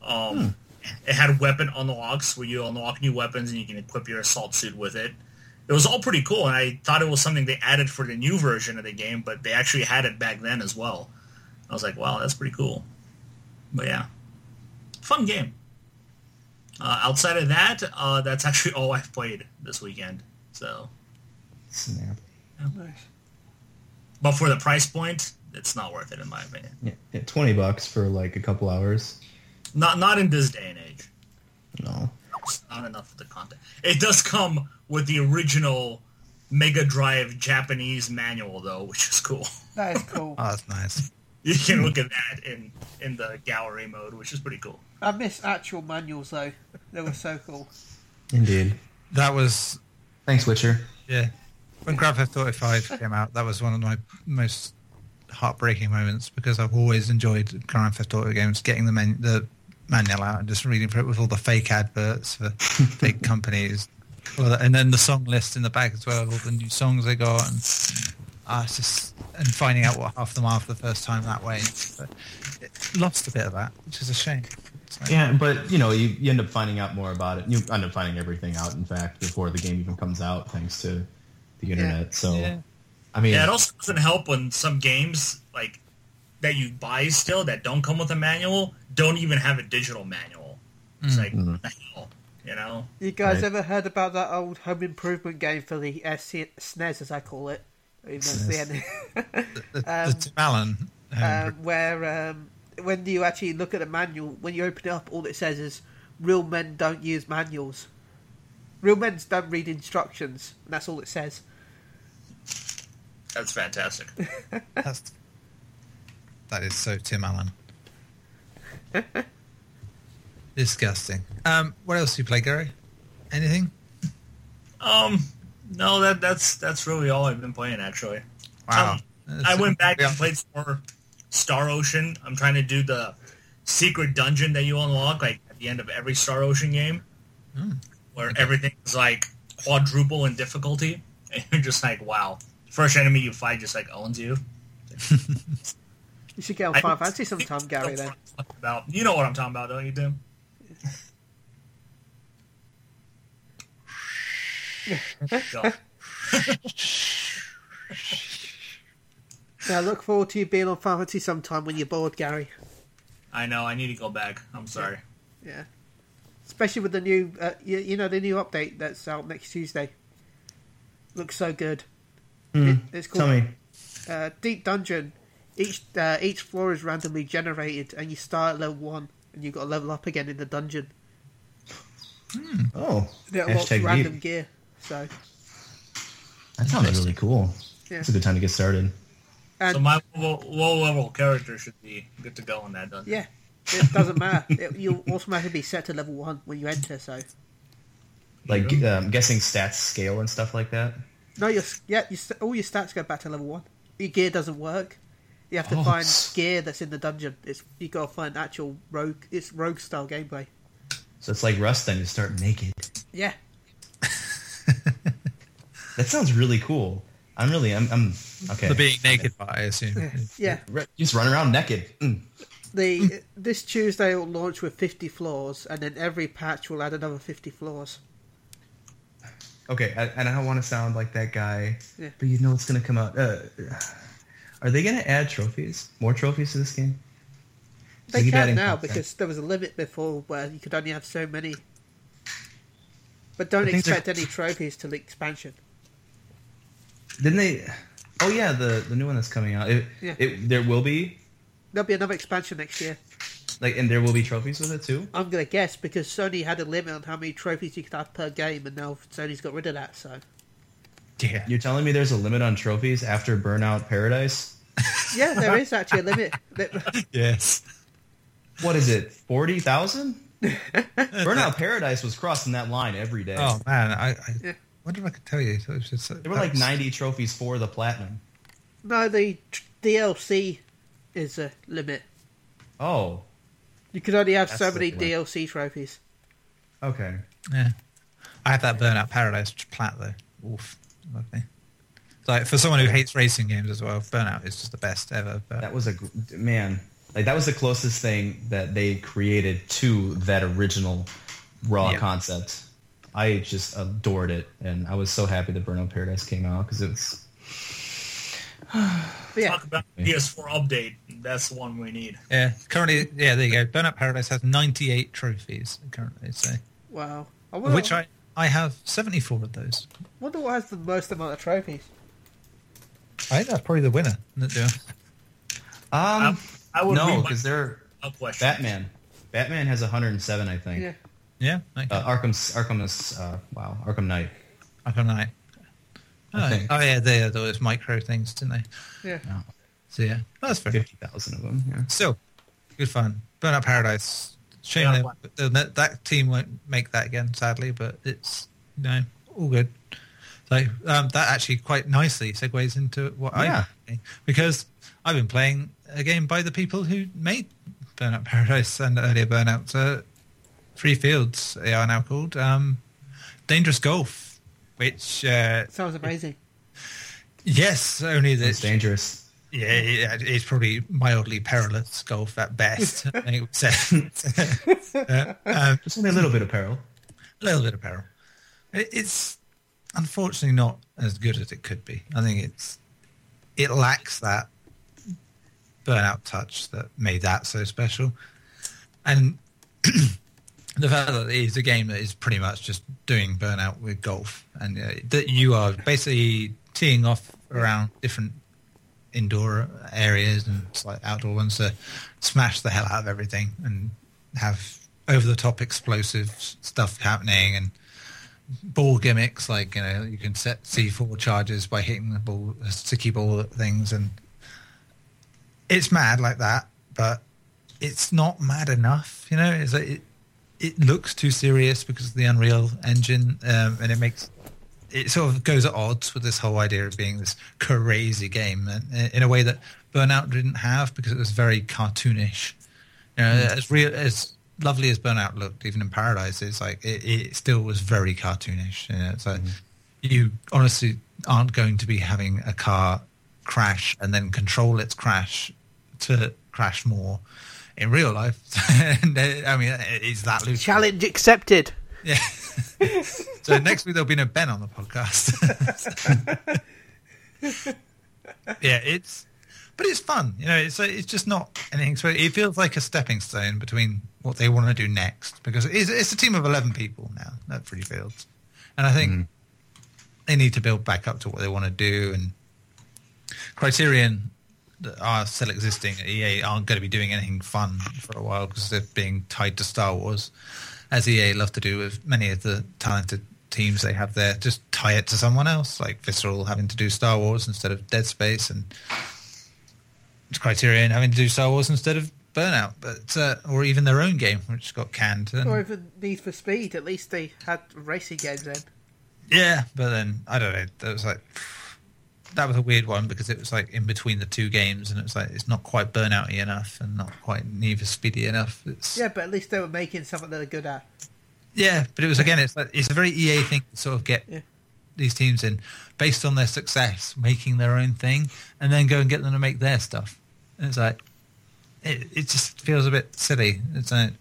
S5: Um, It had weapon unlocks where you unlock new weapons and you can equip your assault suit with it. It was all pretty cool, and I thought it was something they added for the new version of the game, but they actually had it back then as well. I was like, wow, that's pretty cool. But yeah, fun game. Uh, outside of that, uh, that's <laughs> actually all I've played this weekend. So,
S4: Snap.
S3: Nice.
S5: but for the price point, it's not worth it in my opinion.
S4: Yeah, yeah, twenty bucks for like a couple hours.
S5: Not not in this day and age.
S4: No.
S5: It's not enough of the content. It does come with the original Mega Drive Japanese manual though, which is cool.
S3: That is cool. <laughs>
S2: Oh, that's nice.
S5: You can look at that in in the gallery mode, which is pretty cool.
S3: I miss actual manuals though. They were so cool.
S4: Indeed.
S2: That was
S4: Thanks, Witcher.
S2: yeah. When Grand Theft Auto Five came out, that was one of my most heartbreaking moments because I've always enjoyed Grand Theft Auto games. Getting the men- the manual out and just reading through it with all the fake adverts for <laughs> fake companies, Well, and then the song list in the back as well, all the new songs they got, and uh, just and finding out what half of them are for the first time that way. But it lost a bit of that, which is a shame. So,
S4: Yeah, but you know, you, you end up finding out more about it. You end up finding everything out, in fact, before the game even comes out, thanks to the internet. So,
S2: Yeah.
S4: I mean,
S5: Yeah, it also doesn't help when some games like that you buy still that don't come with a manual don't even have a digital manual. It's like what the hell, you know?
S3: You guys
S4: Right.
S3: ever heard about that old home improvement game for the SC SNES, as I call it? Even though it's the ending. <laughs>
S2: The, the, <laughs>
S3: Um,
S2: the Tim Allen. um,
S3: where um, when you actually look at the manual, when you open it up, all it says is "real men don't use manuals." Real men don't read instructions, and that's all it says.
S5: That's fantastic. <laughs>
S2: that's, that is so Tim Allen. Disgusting. Um, what else do you play, Gary? Anything?
S5: Um, no, that that's that's really all I've been playing actually.
S2: Wow.
S5: Um, I went back
S2: yeah.
S5: and played some more Star Ocean. I'm trying to do the secret dungeon that you unlock like at the end of every Star Ocean game,
S2: Hmm.
S5: where everything is like quadruple in difficulty, <laughs> and you're just like, wow. First enemy you fight just like owns you. <laughs>
S3: You should get on
S5: I-
S3: Final Fantasy sometime, Gary. Then
S5: About you know what I'm talking about, don't you, Tim?
S3: Yeah, I look forward to you being on Final Fantasy sometime when you're bored, Gary.
S5: I know. I need to go back. I'm sorry.
S3: Yeah, especially with the new, uh, you, you know, the new update that's out next Tuesday. Looks so good. It, it's
S4: Tell
S3: called
S4: me.
S3: uh, Deep Dungeon. Each uh, each floor is randomly generated, and you start at level one, and you've got to level up again in the dungeon.
S4: Oh,
S3: And it unlocks
S4: hashtag
S3: random
S4: deep.
S3: gear. So,
S4: That sounds really cool.
S3: Yeah.
S4: It's a good time to get started.
S3: and
S5: So my low, low level character should be good to go in that dungeon.
S3: yeah, it doesn't matter. <laughs> It, you'll automatically be set to level one when you enter. So,
S4: Like um, guessing stats scale and stuff like that.
S3: no, your yeah, your, all your stats go back to level one. Your gear doesn't work. You have to
S4: Oh,
S3: find
S4: s-
S3: gear that's in the dungeon. It's you got to find actual rogue. It's rogue style gameplay.
S4: So it's like Rust. Then you start naked.
S3: Yeah,
S4: That sounds really cool. I'm really. I'm. I'm okay.
S2: The being naked part, I assume.
S3: yeah.
S4: Re- Just run around naked. Mm.
S3: The this Tuesday will launch with 50 floors, and then every patch will add another 50 floors.
S4: Okay, I, and I don't want to sound like that guy,
S3: Yeah.
S4: but you know it's gonna come out. Uh, are they gonna add trophies? More trophies to this game?
S3: They
S4: keep
S3: can now
S4: content.
S3: because there was a limit before where you could only have so many. But don't
S4: I they're-
S3: expect any trophies till the expansion.
S4: Didn't they? Oh yeah, the the new one that's coming out. It,
S3: Yeah.
S4: it there will be
S3: There'll be another expansion next year.
S4: like, and there will be trophies with it too.
S3: I'm gonna guess because Sony had a limit on how many trophies you could have per game, and now Sony's got rid of that. So
S2: Yeah.
S4: You're telling me there's a limit on trophies after Burnout Paradise? <laughs>
S3: yeah, there is actually a limit. <laughs>
S2: Yes.
S4: What is it? Forty thousand? <laughs> Burnout Paradise was crossing that line every day.
S2: Oh man, I, I
S3: Yeah.
S2: Wonder if I could tell you. It was just,
S4: There were like 90 trophies for the platinum.
S3: no, the DLC is a limit.
S4: Oh,
S3: You can only have
S4: That's
S3: so many
S4: limit.
S3: DLC trophies.
S4: okay.
S2: Yeah. I had that Burnout Paradise plat though. Oof. Lovely. Like for someone who hates racing games as well, Burnout is just the best ever. But
S4: That was a man. Like that was the closest thing that they created to that original raw
S2: Yeah.
S4: concept. I just adored it, and I was so happy that Burnout Paradise came out because it was. <sighs>
S3: Yeah,
S5: Talk about PS4 update. That's the one we need.
S2: yeah, currently, yeah, there you go. Burnout Paradise has 98 trophies currently, so
S3: wow. I wonder,
S2: which I I have 74 of those.
S3: wonder what has the most amount of trophies.
S2: I think that's probably the winner. isn't it, Joe?
S4: Um,
S5: I would
S4: no, because they're
S5: A question.
S4: Batman. Batman has 107, I think.
S3: Yeah.
S2: Yeah, okay.
S4: Uh, Arkham's Arkham's uh, wow, Arkham Knight.
S2: Arkham Knight. Oh, oh yeah, they had those micro things, didn't they?
S3: Yeah.
S4: No,
S2: So yeah, that's fair.
S4: fifty thousand of them. Yeah.
S2: Still, good fun. Burnout Paradise. Shame
S5: Yeah,
S2: that, that that team won't make that again, sadly, but it's you know all good. So um, that actually quite nicely segues into what
S4: Yeah.
S2: I'm playing because I've been playing a game by the people who made Burnout Paradise and earlier Burnout. Uh, Three Fields they are now called. Um, Dangerous Golf, which uh,
S3: Sounds amazing.
S2: yes, only
S4: It's
S2: that
S4: dangerous.
S2: yeah, yeah, it's probably mildly perilous golf at best. <laughs> I think it would say. <laughs> Uh, um,
S4: Just only a little bit of peril.
S2: a little bit of peril. It's unfortunately not as good as it could be. I think it's it lacks that burnout touch that made that so special. And <clears throat> the fact that it is a game that is pretty much just doing burnout with golf, and uh, that you are basically teeing off around different indoor areas and like outdoor ones to smash the hell out of everything and have over the top explosive stuff happening and ball gimmicks like you know you can set C4 charges by hitting the ball sticky ball things and it's mad like that but it's not mad enough you know? It's like it, it looks too serious because of the Unreal Engine um, and it makes it sort of goes at odds with this whole idea of being this crazy game and in a way that Burnout didn't have because it was very cartoonish. You know, mm. as real as lovely as Burnout looked, even in Paradise, it's like it, it still was very cartoonish. You know, so mm. you honestly aren't going to be having a car crash and then control its crash to crash more in real life. <laughs> I mean, is that loose?
S3: Challenge accepted.
S2: Yeah. <laughs> so next week there'll be no Ben on the podcast. <laughs> yeah, it's but it's fun. You know, it's it's just not anything. So it feels like a stepping stone between what they want to do next because it's, it's a team of eleven people now at Three Fields, and I think mm. they need to build back up to what they want to do. And Criterion that are still existing at EA aren't going to be doing anything fun for a while because they're being tied to Star Wars as EA love to do with many of the talented teams they have there, just tie it to someone else, like Visceral having to do Star Wars instead of Dead Space, and Criterion having to do Star Wars instead of Burnout, but uh, or even their own game, which got canned. And,
S3: or even Need for Speed. At least they had racing games then.
S2: Yeah, but then I don't know. That was like that was a weird one because it was like in between the two games, and it was like it's not quite burnouty enough and not quite for Speedy enough. It's,
S3: yeah, but at least they were making something they're good at.
S2: Yeah, but it was again, it's like it's a very EA thing to sort of get yeah. these teams in based on their success, making their own thing, and then go and get them to make their stuff. And it's like it, it just feels a bit silly. It's like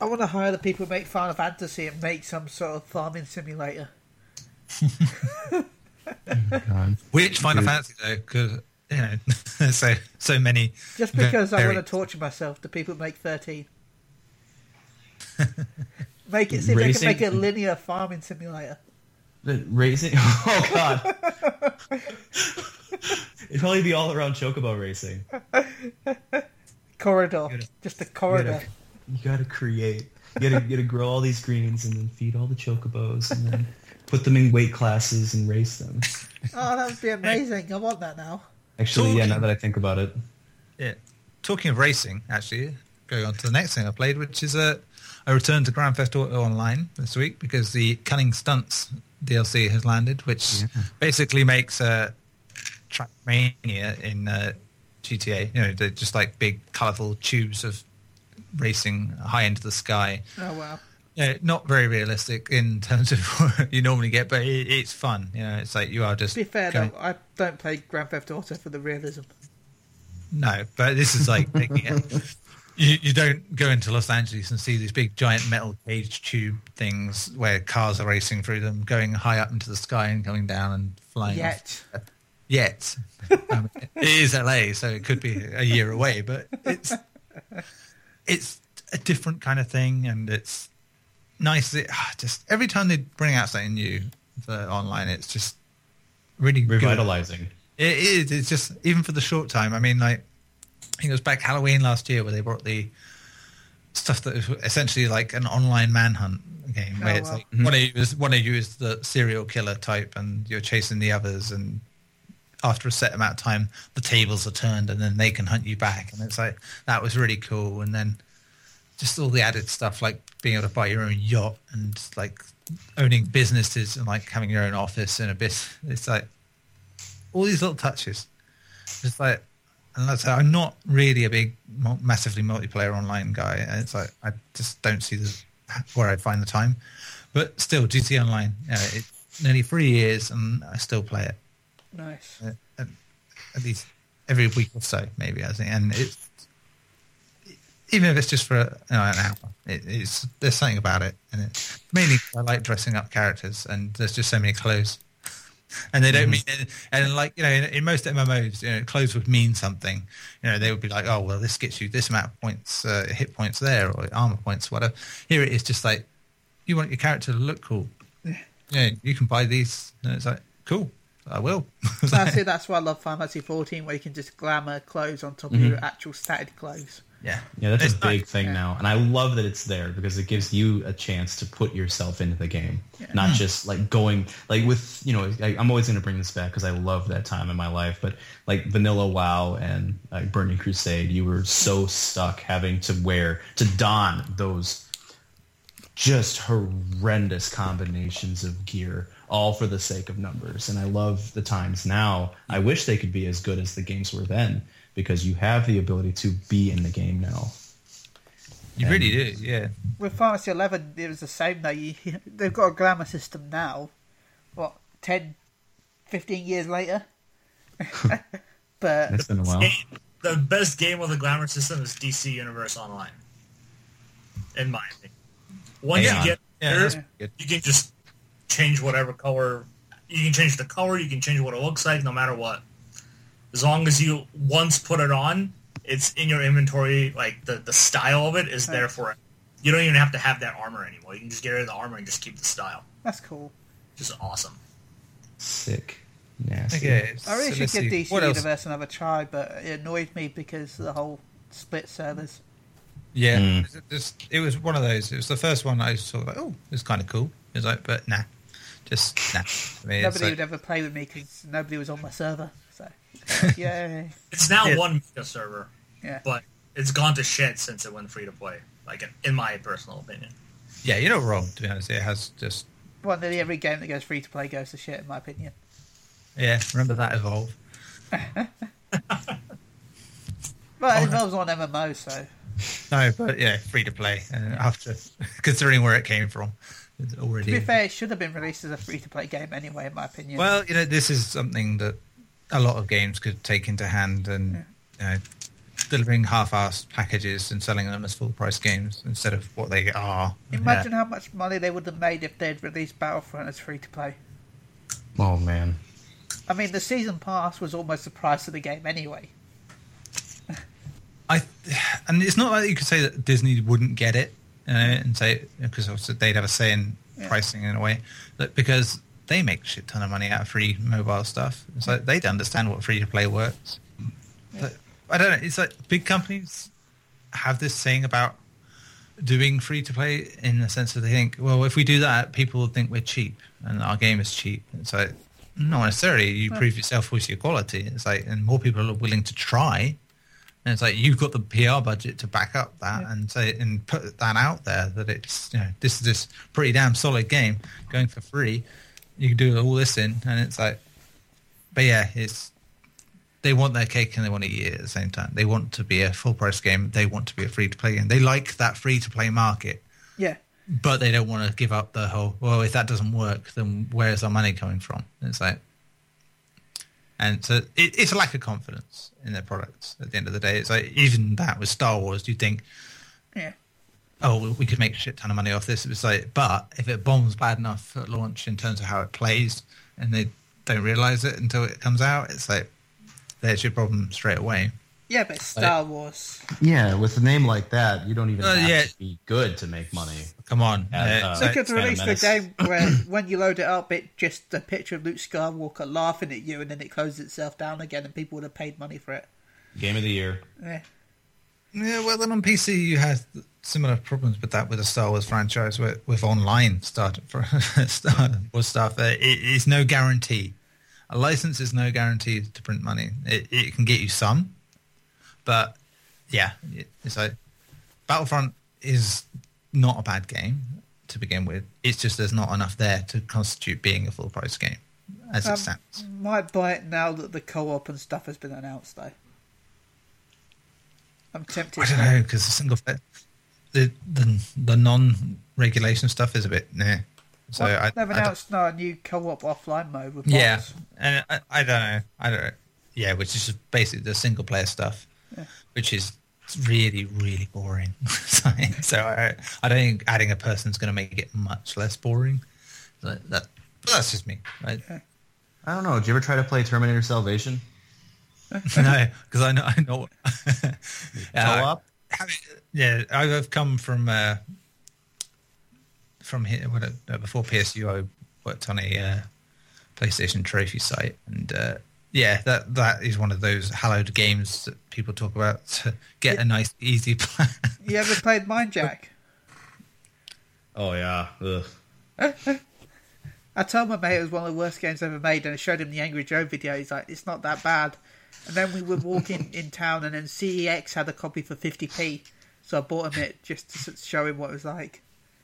S3: I want to hire the people who make Final Fantasy and make some sort of farming simulator. <laughs>
S2: oh, Which Final Fantasy though? Because you know, <laughs> so so many.
S3: Just because very... I want to torture myself, the people make thirteen. <laughs> make it seem like they can make a linear farming simulator.
S4: The racing? <laughs> Oh god! It'd probably be all around chocobo racing.
S3: corridor, gotta, just a corridor.
S4: You gotta, you gotta create. You gotta, you gotta grow all these greens and then feed all the chocobos and then put them in weight classes and race them. <laughs>
S3: Oh, that would be amazing! I want that now.
S4: Actually, talking, yeah. Now that I think about it,
S2: yeah. Talking of racing, actually, going on to the next thing I played, which is a, I returned to Grand Theft Auto Online this week because the Cunning Stunts DLC has landed, which yeah. basically makes uh, Trackmania in uh, GTA. You know, they're just like big, colourful tubes of racing high into the sky.
S3: Oh wow!
S2: Yeah, not very realistic in <laughs> terms of what you normally get, but it, it's fun. You know, it's like you are just.
S3: To be fair, going... though, I don't play Grand Theft Auto for the realism.
S2: No, but this is like <laughs> it. You, you don't go into Los Angeles and see these big giant metal cage tube things where cars are racing through them, going high up into the sky and coming down and flying.
S3: Yet.
S2: Off. Yet. Um, <laughs> it is LA, so it could be a year away, but it's it's a different kind of thing, and it's nice. It, ah, just every time they bring out something new for online, it's just really
S4: revitalizing.
S2: Good. It is. It's just even for the short time. I mean, like I think it was back Halloween last year where they brought the stuff that was essentially like an online manhunt game where oh, it's wow. like one of you is one of you is the serial killer type and you're chasing the others and after a set amount of time the tables are turned and then they can hunt you back and it's like that was really cool and then just all the added stuff like being able to buy your own yacht and like owning businesses and like having your own office and a bit. It's like all these little touches. It's like, and that's I'm not really a big, massively multiplayer online guy. And it's like I just don't see the, where I'd find the time. But still, GT Online, uh, it's nearly three years and I still play it.
S3: Nice.
S2: Uh, at, at, least every week or so, maybe I think, and it's even if it's just for you know, an hour, it, it's there's something about it, and it mainly I like dressing up characters, and there's just so many clothes. and they don't mean it. And like you know, in, in, most MMOs, you know, clothes would mean something. You know, they would be like, oh well, this gets you this amount of points, uh, hit points there, or armor points, whatever. Here it is, just like you want your character to look cool. Yeah, you can buy these, and it's like cool. I will.
S3: that's <laughs> it. That's why I love Final Fantasy 14, where you can just glamour clothes on top mm-hmm. of your actual statted clothes.
S2: Yeah,
S4: yeah, that's it's a big thing now, and I love that it's there because it gives you a chance to put yourself into the game, yeah. not just like going like with you know. I, am always going to bring this back because I love that time in my life, but like Vanilla WoW and like Burning Crusade, you were so stuck having to wear to don those just horrendous combinations of gear all for the sake of numbers. And I love the times now. I wish they could be as good as the games were then because you have the ability to be in the game now.
S2: You and really do, yeah.
S3: With Fantasy Eleven, it was the same though. You, <laughs> they've got a glamour system now. What 10, 15 years later? <laughs> but
S4: it's been a while.
S5: The best game with the glamour system is DC Universe Online, in my opinion. Once yeah. you get yeah, there, you can just change whatever color. You can change the color. You can change what it looks like, no matter what. As long as you once put it on, it's in your inventory. Like the the style of it is there for it. You don't even have to have that armor anymore. You can just get rid of the armor and just keep the style.
S3: That's cool.
S5: Just awesome.
S4: Sick. Nasty.
S3: Okay, I really so should give DC Universe another try, but it annoyed me because the whole split servers.
S2: Yeah, mm. it, was, it was one of those. It was the first one I saw. Like, oh, it's kind of cool. It was like, but nah, just nah.
S3: I mean, nobody like, would ever play with me because nobody was on my server. So <laughs> yeah,
S5: it's now yeah. one mega server. Yeah, but it's gone to shit since it went free to play. Like in my personal opinion.
S2: Yeah, you're not wrong. To be honest, it has just.
S3: Well, nearly every game that goes free to play goes to shit, in my opinion.
S2: Yeah, remember that evolve. <laughs>
S3: well, it evolves on MMO, so.
S2: No, but yeah, free to play. Uh, after <laughs> considering where it came from
S3: already. To be fair, it should have been released as a free to play game anyway, in my opinion.
S2: Well, you know, this is something that a lot of games could take into hand and yeah. you know, delivering half-assed packages and selling them as full-price games instead of what they are.
S3: Imagine yeah. how much money they would have made if they'd released Battlefront as free to play.
S4: Oh man!
S3: I mean, the season pass was almost the price of the game anyway.
S2: I and it's not like you could say that Disney wouldn't get it uh, and say because they'd have a say in yeah. pricing in a way, that because they make a shit ton of money out of free mobile stuff. It's like they'd understand what free to play works. But I don't know. It's like big companies have this saying about doing free to play in the sense that they think, well, if we do that, people will think we're cheap and our game is cheap. It's like not necessarily. You prove yourself with your quality. It's like, and more people are willing to try and it's like you've got the PR budget to back up that yeah. and say and put that out there that it's you know this is this pretty damn solid game going for free. You can do all this in, and it's like, but yeah, it's they want their cake and they want to eat it at the same time. They want to be a full price game. They want to be a free to play game. They like that free to play market.
S3: Yeah.
S2: But they don't want to give up the whole. Well, if that doesn't work, then where's our money coming from? it's like and so it, it's a lack of confidence in their products. At the end of the day, it's like even that with Star Wars, you think,
S3: yeah,
S2: oh, we could make a shit ton of money off this. It's like, but if it bombs bad enough at launch in terms of how it plays, and they don't realize it until it comes out, it's like there's your problem straight away.
S3: Yeah, but Star Wars.
S4: Yeah, with a name like that, you don't even uh, have yeah. to be good to make money.
S2: Come on.
S3: At, uh, they could release the game where <coughs> when you load it up, it just a picture of Luke Skywalker laughing at you, and then it closes itself down again, and people would have paid money for it.
S4: Game of the year.
S3: Yeah.
S2: Yeah, well, then on PC you have similar problems with that with the Star Wars franchise with, with online start <laughs> for Star Wars stuff. Uh, it is no guarantee. A license is no guarantee to print money. It, it can get you some, but yeah, it's like Battlefront is not a bad game to begin with. It's just there's not enough there to constitute being a full price game as um, it stands.
S3: Might buy it now that the co-op and stuff has been announced though. I'm tempted.
S2: I don't know because the single the the the non regulation stuff is a bit nah. So well, I,
S3: they've announced no, a new co-op offline mode with
S2: yeah, and I, I, don't know, I don't know. Yeah, which is just basically the single player stuff yeah. which is really, really boring. <laughs> so I, I don't think adding a person is going to make it much less boring. That, that that's just me. I,
S4: I don't know. Did you ever try to play Terminator Salvation? <laughs>
S2: no, because I know I know. Uh, <laughs>
S4: Co-op?
S2: Having- yeah, I've come from uh, from here when I, uh, before PSU. I worked on a uh, PlayStation trophy site, and uh, yeah, that that is one of those hallowed games that people talk about <laughs> to get a nice, easy plan.
S3: You ever played MindJack?
S4: Oh yeah. <laughs>
S3: I told my mate it was one of the worst games ever made, and I showed him the Angry Joe video. He's like, "It's not that bad." And then we were walking in town, and then CEX had a copy for 50p, so I bought him it just to show him what it was like.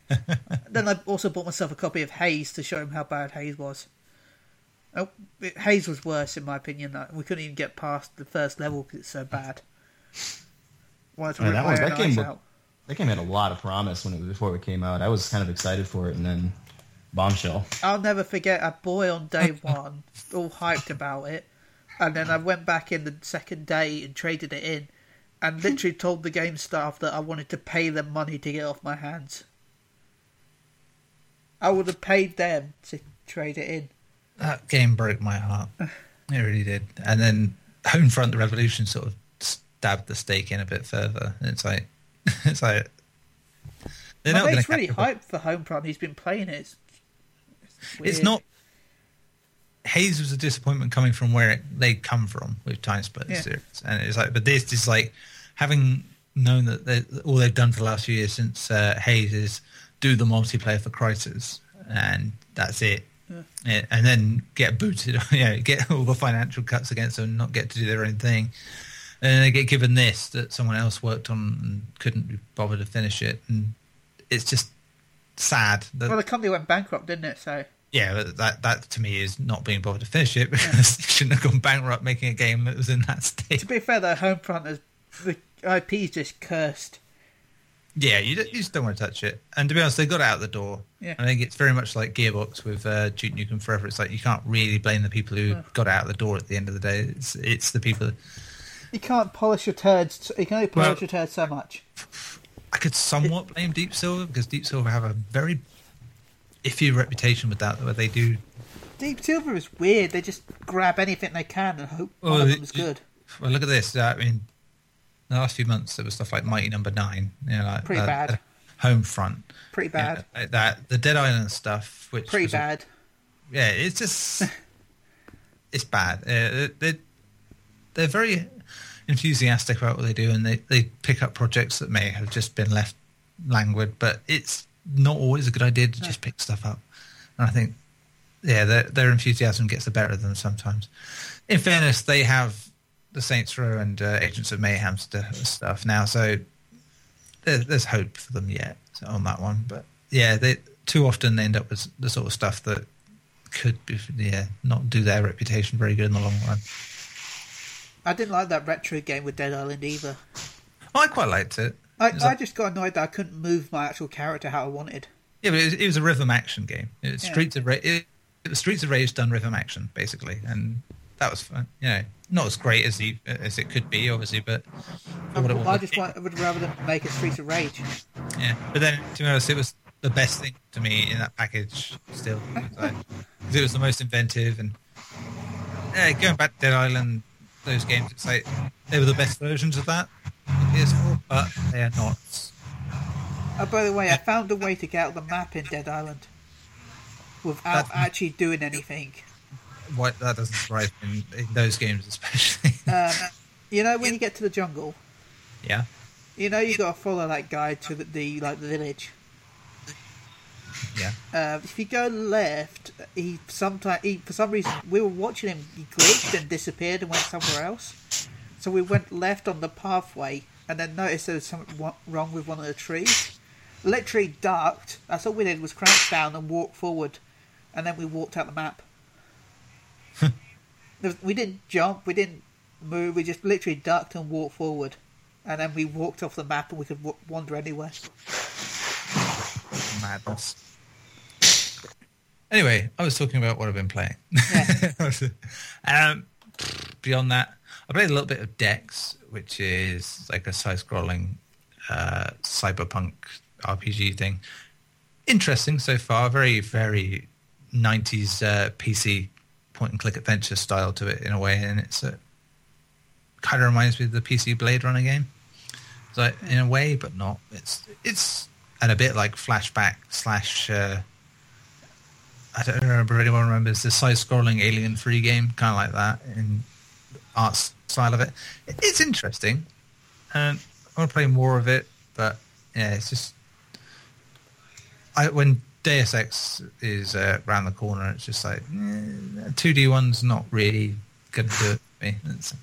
S3: <laughs> then I also bought myself a copy of Haze to show him how bad Haze was. Oh, it, Haze was worse in my opinion. Like, we couldn't even get past the first level because it's so bad. To
S4: Yeah, that was- that game
S3: out.
S4: That game had a lot of promise when it before it came out. I was kind of excited for it, and then bombshell.
S3: I'll never forget a boy on day one, all hyped about it, and then I went back in the second day and traded it in, and literally told the game staff that I wanted to pay them money to get it off my hands. I would have paid them to trade it in.
S2: that game broke my heart. It really did. And then Homefront: The Revolution sort of stabbed the stake in a bit further. And it's like, <laughs> it's like they're
S3: My
S2: not going
S3: mate's
S2: to
S3: really hyped for Homefront. He's been playing it. It's,
S2: It's not. Haze was a disappointment coming from where it, they come from with Time Splitter
S3: Yeah.
S2: series, and it's like, but this is like having known that they, all they've done for the last few years since uh, Haze is do the multiplayer for Crysis, and that's it. Yeah, and then get booted, <laughs> you know, get all the financial cuts against them, and not get to do their own thing, and then they get given this that someone else worked on and couldn't be bothered to finish it, and it's just sad that
S3: Well, the company went bankrupt, didn't it? So
S2: yeah, that that to me is not being bothered to finish it because <laughs> they shouldn't have gone bankrupt making a game that was in that state.
S3: to be fair, though, Homefront is the IP's just cursed.
S2: Yeah, you, you just don't want to touch it. And to be honest, they got out the door.
S3: Yeah.
S2: I think it's very much like Gearbox with uh, Duke Nukem Forever. It's like you can't really blame the people who got out the door at the end of the day. It's it's the people.
S3: You can't polish your turds. You can only polish
S2: Well-
S3: your turds so much.
S2: I could somewhat blame Deep Silver because Deep Silver have a very iffy reputation with that, where they do
S3: Deep Silver is weird. They just grab anything they can and hope one
S2: Well,
S3: of
S2: it-
S3: them's good.
S2: Well, look at this. Uh, I mean, the last few months there was stuff like Mighty Number Nine. You know, like
S3: Pretty
S2: uh,
S3: bad.
S2: uh, Homefront.
S3: Pretty
S2: you know,
S3: bad.
S2: like that the Dead Island stuff, which
S3: Pretty
S2: was a-
S3: bad.
S2: yeah, it's just <laughs> it's bad. Uh, they they're very enthusiastic about what they do, and they they pick up projects that may have just been left languid, but it's not always a good idea to just pick stuff up. And I think yeah, their their enthusiasm gets the better of them sometimes. In fairness, they have the Saints Row and uh, Agents of Mayhem stuff now, so there, there's hope for them yet on that one. But yeah, they too often they end up with the sort of stuff that could be yeah not do their reputation very good in the long run.
S3: I didn't like that retro game with Dead Island either.
S2: I quite liked it.
S3: I, I
S2: like-
S3: just got annoyed that I couldn't move my actual character how I wanted.
S2: yeah, but it was, it was a rhythm action game. It was
S3: Yeah.
S2: Streets of Rage. It, it was Streets of Rage done rhythm action basically, and that was fun. You know, not as great as the as it could be, obviously, but it
S3: I just want, I would rather them make a Streets of Rage.
S2: Yeah, but then to be honest, it was the best thing to me in that package. Still, because <laughs> it was the most inventive and yeah, going back to Dead Island, those games. It's like they were the best versions of that PS4, but they are not.
S3: Oh, by the way, I found a way to get out of the map in Dead Island without
S2: That's-
S3: actually doing anything.
S2: What that doesn't surprise me in, in those games, especially. <laughs>
S3: Um, <laughs> you know, when you get to the jungle,
S2: yeah,
S3: you know you got to follow that guy to the, the like the village.
S2: yeah.
S3: Uh, if you go left, he sometimes he, for some reason we were watching him. He glitched and disappeared and went somewhere else. So we went left on the pathway and then noticed there was something wrong with one of the trees. Literally ducked. That's all we did was crouch down and walk forward, and then we walked out the map. <laughs> We didn't jump. We didn't move. We just literally ducked and walked forward, and then we walked off the map and we could w- wander anywhere.
S2: madness. Anyway, I was talking about what I've been playing. <laughs> um, beyond that, I played a little bit of Dex, which is like a side-scrolling uh, cyberpunk RPG thing. Interesting so far. Very, very 90s uh, PC point and click adventure style to it in a way, and it's kind of reminds me of the PC Blade Runner game. So in a way, but not. It's it's and a bit like flashback slash. Uh, I don't remember if anyone remembers the side-scrolling Alien Free game, kind of like that in art style of it. It's interesting, and I want to play more of it. But yeah, it's just I, when Deus Ex is uh, around the corner, it's just like two D one's not really going to do it for me. It's,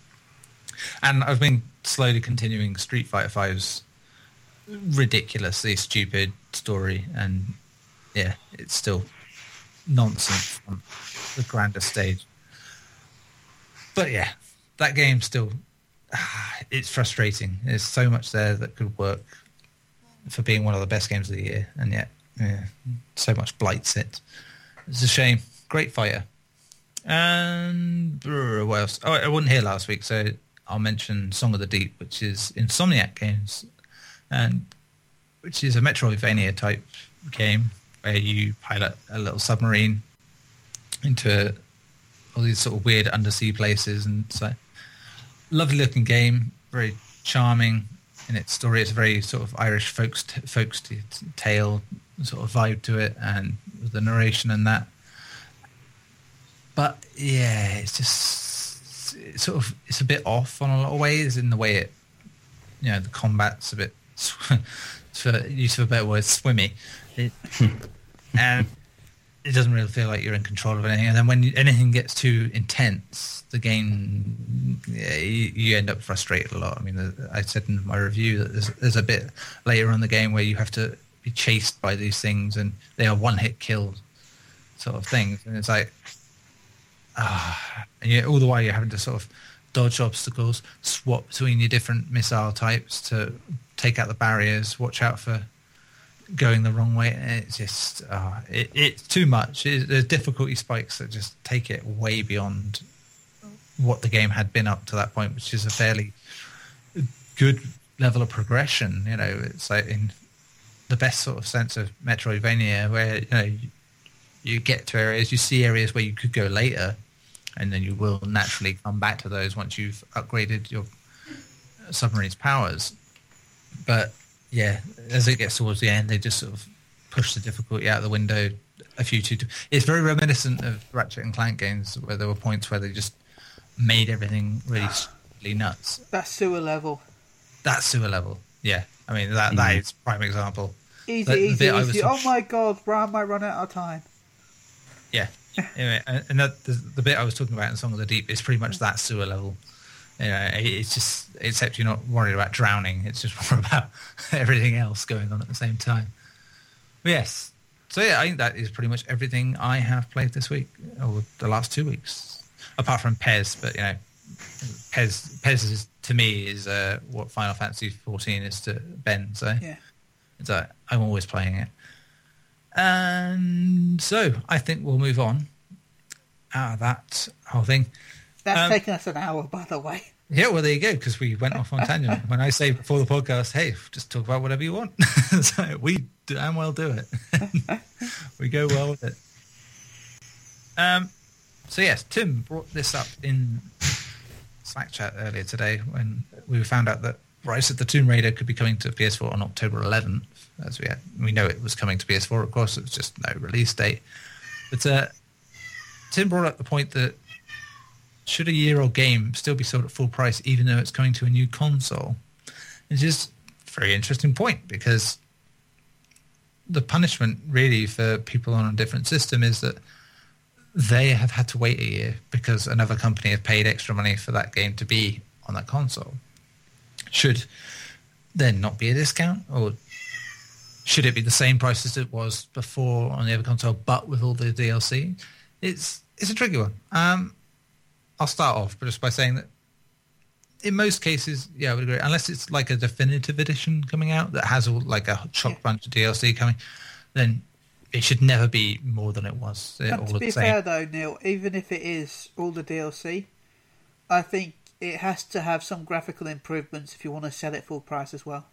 S2: and I've been slowly continuing Street Fighter 5's ridiculously stupid story, and yeah, it's still nonsense on the grander stage. But yeah, that game still, <sighs> it's frustrating. There's so much there that could work for being one of the best games of the year, and yet yeah, so much blights it. It's a shame. Great fighter. And what else? Oh, I wasn't here last week, so I'll mention Song of the Deep, which is Insomniac Games, and which is a Metroidvania type game where you pilot a little submarine into all these sort of weird undersea places, and so lovely looking game, very charming in its story. It's a very sort of Irish folks folks tale sort of vibe to it, and the narration and that. But yeah, it's just it's sort of it's a bit off on a lot of ways in the way it, you know, the combat's a bit, <laughs> for use of a better word, swimmy, it, <laughs> and it doesn't really feel like you're in control of anything. And then when anything gets too intense, the game yeah, you, you, end up frustrated a lot. I mean, I said in my review that there's, there's a bit later on the game where you have to be chased by these things, and they are one hit kills, sort of things. And it's like, ah, and you, all the while you're having to sort of dodge obstacles, swap between your different missile types to take out the barriers, watch out for going the wrong way. and It's just, uh, it, it's too much. It, there's difficulty spikes that just take it way beyond what the game had been up to that point, which is a fairly good level of progression. You know, it's like in the best sort of sense of Metroidvania, where you know you, you get to areas, you see areas where you could go later, and then you will naturally come back to those once you've upgraded your submarine's powers. But yeah, as it gets towards the end, they just sort of push the difficulty out the window a few too. It's very reminiscent of Ratchet and Clank games where there were points where they just made everything really, really nuts.
S3: That sewer level.
S2: That sewer level. Yeah, I mean that mm. that is prime example.
S3: Easy, the, easy, the easy. Oh my god, Brian might run out of time.
S2: Yeah. <laughs> anyway, and that, the, the, bit I was talking about in Song of the Deep is pretty much that sewer level. You know, it's just except you're not worried about drowning. It's just <laughs> more about everything else going on at the same time. But yes. So yeah, I think that is pretty much everything I have played this week or the last two weeks, apart from PES. But you know, PES PES is, to me is uh, what Final Fantasy 14 is to Ben. So
S3: yeah.
S2: So like, I'm always playing it. And so I think we'll move on out of that whole thing.
S3: That's um, taken us an hour, by the way.
S2: Yeah, well, there you go, because we went off on tangent. <laughs> when I say before the podcast, hey, just talk about whatever you want. <laughs> so we damn well do it. <laughs> we go well with it. Um, so, yes, Tim brought this up in Slack chat earlier today when we found out that Rise of the Tomb Raider could be coming to PS4 on October 11th, as we had, we know it was coming to PS4. Of course, it was just no release date. But uh, Tim brought up the point that should a year-old game still be sold at full price, even though it's coming to a new console? It's just a very interesting point because the punishment really for people on a different system is that they have had to wait a year because another company have paid extra money for that game to be on that console should there not be a discount or should it be the same price as it was before on the other console but with all the DLC? It's it's a tricky one. Um, I'll start off just by saying that in most cases, yeah, I would agree. Unless it's like a definitive edition coming out that has all like a chock yeah. bunch of DLC coming, then it should never be more than it was.
S3: All to be fair though, Neil, even if it is all the DLC, I think it has to have some graphical improvements if you want to sell it full price as well.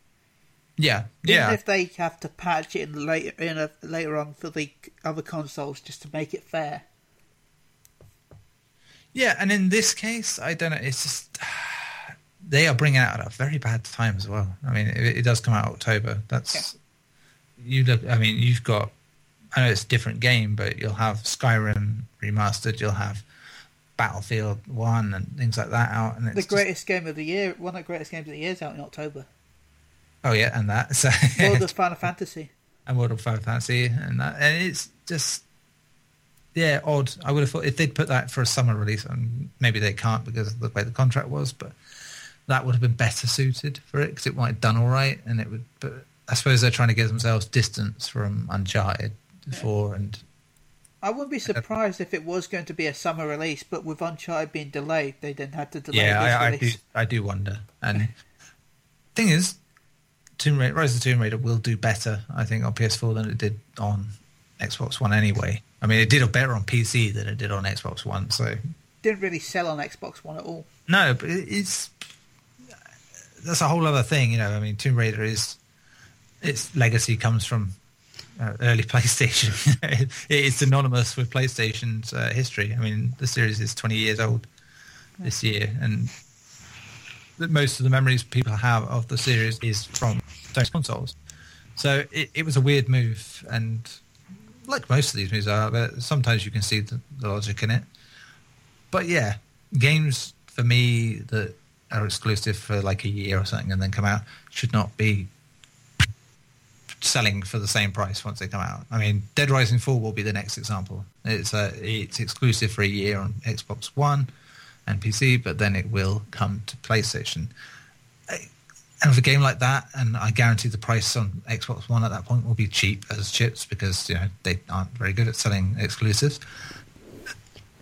S2: Yeah,
S3: Even
S2: yeah.
S3: if they have to patch it in later in a, later on for the other consoles just to make it fair.
S2: Yeah, and in this case, I don't know. It's just <sighs> they are bringing out at a very bad time as well. I mean, it, it does come out October. That's you look. I mean, you've got. I know it's a different game, but you'll have Skyrim remastered. You'll have Battlefield One and things like that out. And it's
S3: The
S2: just-
S3: greatest game of the year, one of the greatest games of the year is out in October.
S2: oh yeah, and that. So
S3: World of <laughs> Final Fantasy.
S2: and World of Final Fantasy and that, and it's just yeah odd. I would have thought if they'd put that for a summer release, and maybe they can't because of the way the contract was, but that would have been better suited for it because it might have done all right, and it would. But I suppose they're trying to give themselves distance from Uncharted before, and
S3: I wouldn't be surprised if it was going to be a summer release, but with Uncharted being delayed, they then had to delay
S2: yeah,
S3: this
S2: I, I do. I do wonder. And <laughs> thing is, Tomb Raider, Rise of the Tomb Raider will do better, I think, on PS4 than it did on Xbox One anyway. I mean, it did better on PC than it did on Xbox One, so
S3: Didn't really sell on Xbox One at all.
S2: No, but it's that's a whole other thing, you know. I mean, Tomb Raider is its legacy comes from uh, early <laughs> PlayStation. <laughs> it, it's synonymous with PlayStation's uh, history. I mean, the series is 20 years old this year, and most of the memories people have of the series is from those consoles. So it, it was a weird move, and like most of these movies are, but sometimes you can see the, the logic in it. But yeah, games for me that are exclusive for like a year or something and then come out should not be selling for the same price once they come out. I mean, Dead Rising 4 will be the next example. It's uh, it's exclusive for a year on Xbox One and PC, but then it will come to PlayStation. And with a game like that, and I guarantee the price on Xbox One at that point will be cheap as chips because you know they aren't very good at selling exclusives.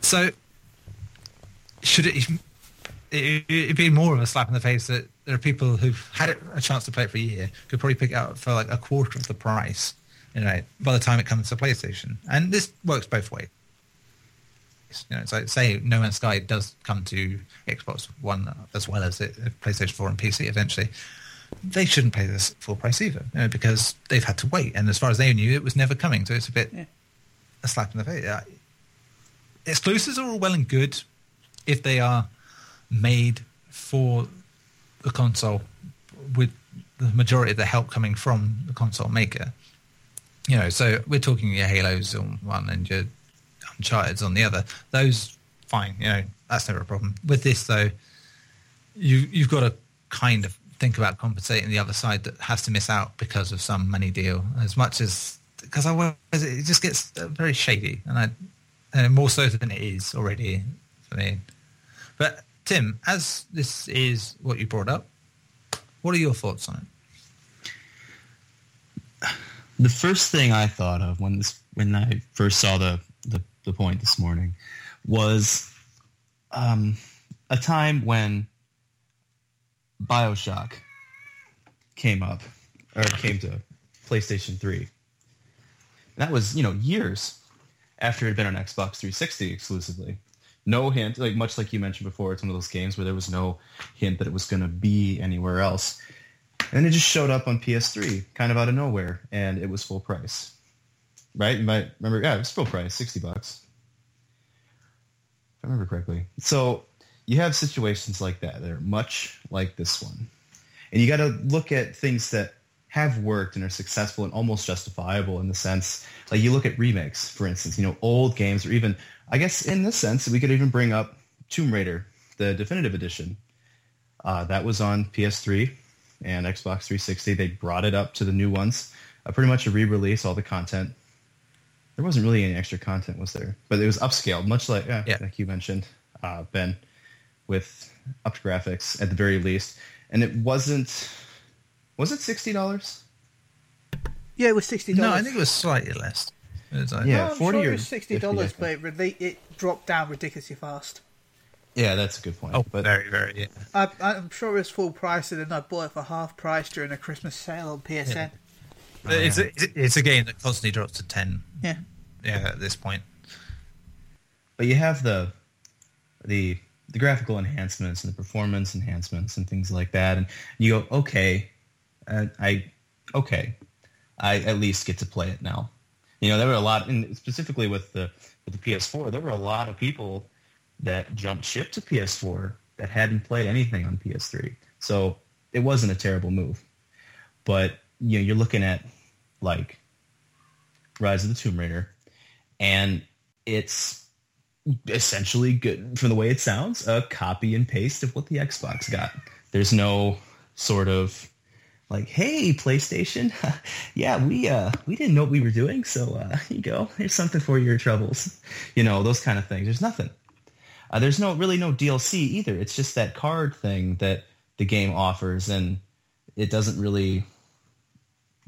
S2: So should it it, it'd be more of a slap in the face that there are people who've had a chance to play it for a year could probably pick it up for like a quarter of the price, you know, by the time it comes to PlayStation. And this works both ways. You know, so say No Man's Sky does come to Xbox One as well as it, uh, PlayStation 4 and PC eventually. They shouldn't pay this full price either, you know, because they've had to wait. And as far as they knew, it was never coming. So it's a bit
S3: Yeah.
S2: a slap in the face. Yeah. Exclusives are all well and good if they are made for the console with the majority of the help coming from the console maker. You know, so we're talking your Halos on one and your Uncharted's on the other. Those fine, you know, that's never a problem. With this though, you you've got to kind of think about compensating the other side that has to miss out because of some money deal as much as because I otherwise it just gets uh, very shady and I and more so than it is already for me. But Tim, as this is what you brought up, what are your thoughts on it?
S4: The first thing I thought of when this when I first saw the the, point this morning was um, a time when Bioshock came up or came to PlayStation 3. That was, you know, years after it had been on Xbox 360 exclusively. No hint, like much like you mentioned before, it's one of those games where there was no hint that it was going to be anywhere else. And it just showed up on PS3, kind of out of nowhere, and it was full price. Right? You might remember, yeah, it was full price, 60 bucks. If I remember correctly. So you have situations like that that are much like this one. And you got to look at things that have worked and are successful and almost justifiable in the sense, like you look at remakes, for instance, you know, old games or even, I guess in this sense, we could even bring up Tomb Raider, the definitive edition. Uh, that was on PS3 and Xbox 360. They brought it up to the new ones. Uh, pretty much a re-release, all the content. There wasn't really any extra content, was there? But it was upscaled, much like yeah,
S2: Yeah.
S4: like you mentioned, uh, Ben, with upped graphics at the very least. And it wasn't. Was it sixty dollars?
S3: Yeah, it was sixty dollars.
S2: No, I think it was slightly less. It was like,
S4: Yeah.
S3: I'm
S4: 40
S3: sure
S4: or
S3: it was sixty dollars, but it, rela- it dropped down ridiculously fast.
S4: Yeah, that's a good point.
S2: Oh,
S4: but
S2: very, very, yeah.
S3: I, I'm sure it was full price, and then I bought it for half price during a Christmas sale on PSN.
S2: But it's, a, it's a game that constantly drops to 10
S3: Yeah,
S2: yeah, at this point.
S4: but you have the the the graphical enhancements and the performance enhancements and things like that, and you go, okay, uh, I okay, I at least get to play it now. You know, there were a lot, and specifically with the with the PS4, there were a lot of people that jumped ship to PS4 that hadn't played anything on PS3. So it wasn't a terrible move. But you know, you're looking at like Rise of the Tomb Raider, and it's essentially good from the way it sounds, a copy and paste of what the Xbox got. There's no sort of like, hey, PlayStation, <laughs> yeah, we uh we didn't know what we were doing, so uh <laughs> you go. Here's something for your troubles. You know, those kind of things. There's nothing. Uh, there's no really no DLC either. It's just that card thing that the game offers, and it doesn't really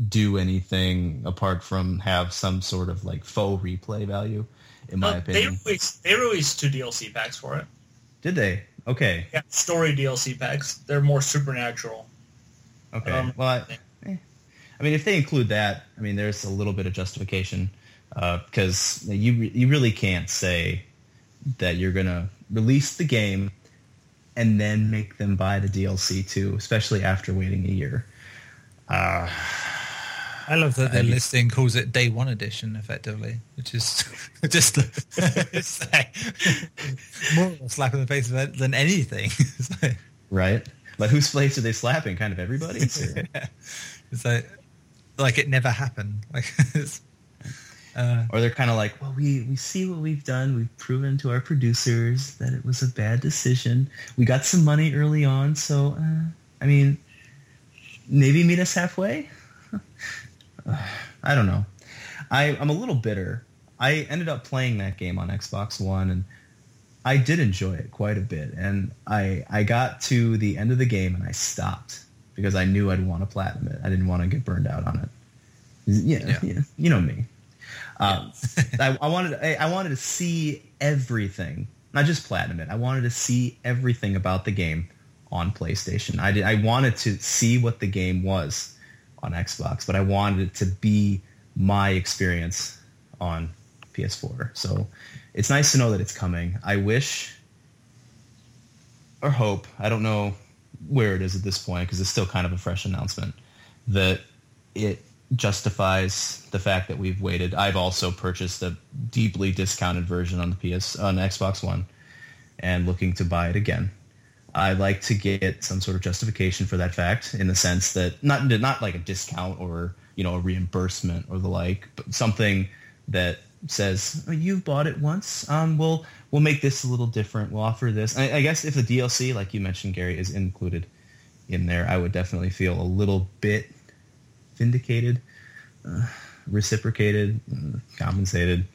S4: do anything apart from have some sort of like faux replay value, in my
S5: Uh, they
S4: opinion.
S5: released they released two DLC packs for it.
S4: Did they? Okay.
S5: Yeah, story DLC packs. They're more supernatural.
S4: Okay.
S5: Um,
S4: well, I, eh. I mean, if they include that, I mean, there's a little bit of justification because you you really can't say that you're gonna release the game and then make them buy the DLC too, especially after waiting a year.
S2: I love that their
S4: I-
S2: listing calls it Day One Edition, effectively, which is <laughs> just <laughs> it's like more of a slap in the face of than anything. <laughs> It's like,
S4: Right? But whose face are they slapping? Kind of everybody. or-
S2: it's like, like it never happened. Like, it's, uh,
S4: or they're kind of like, well, we, we see what we've done. We've proven to our producers that it was a bad decision. We got some money early on, so uh, I mean, maybe meet us halfway. I don't know. I, I'm a little bitter. I ended up playing that game on Xbox One, and I did enjoy it quite a bit. And I I got to the end of the game, and I stopped because I knew I'd want to platinum it. I didn't want to get burned out on it. Yeah,
S2: Yeah.
S4: yeah. you know me. Um, I, I wanted I, I wanted to see everything, not just platinum it. I wanted to see everything about the game on PlayStation. I did. I wanted to see what the game was on Xbox, but I wanted it to be my experience on PS4. So it's nice to know that it's coming. I wish or hope, I don't know where it is at this point because it's still kind of a fresh announcement, that it justifies the fact that we've waited. I've also purchased a deeply discounted version on the PS on Xbox One and looking to buy it again. I like to get some sort of justification for that fact in the sense that not not like a discount or you know a reimbursement or the like, but something that says oh, you've bought it once. Um, we'll we'll make this a little different. We'll offer this. I, I guess if the DLC, like you mentioned, Gary, is included in there, I would definitely feel a little bit vindicated, uh, reciprocated, uh, compensated,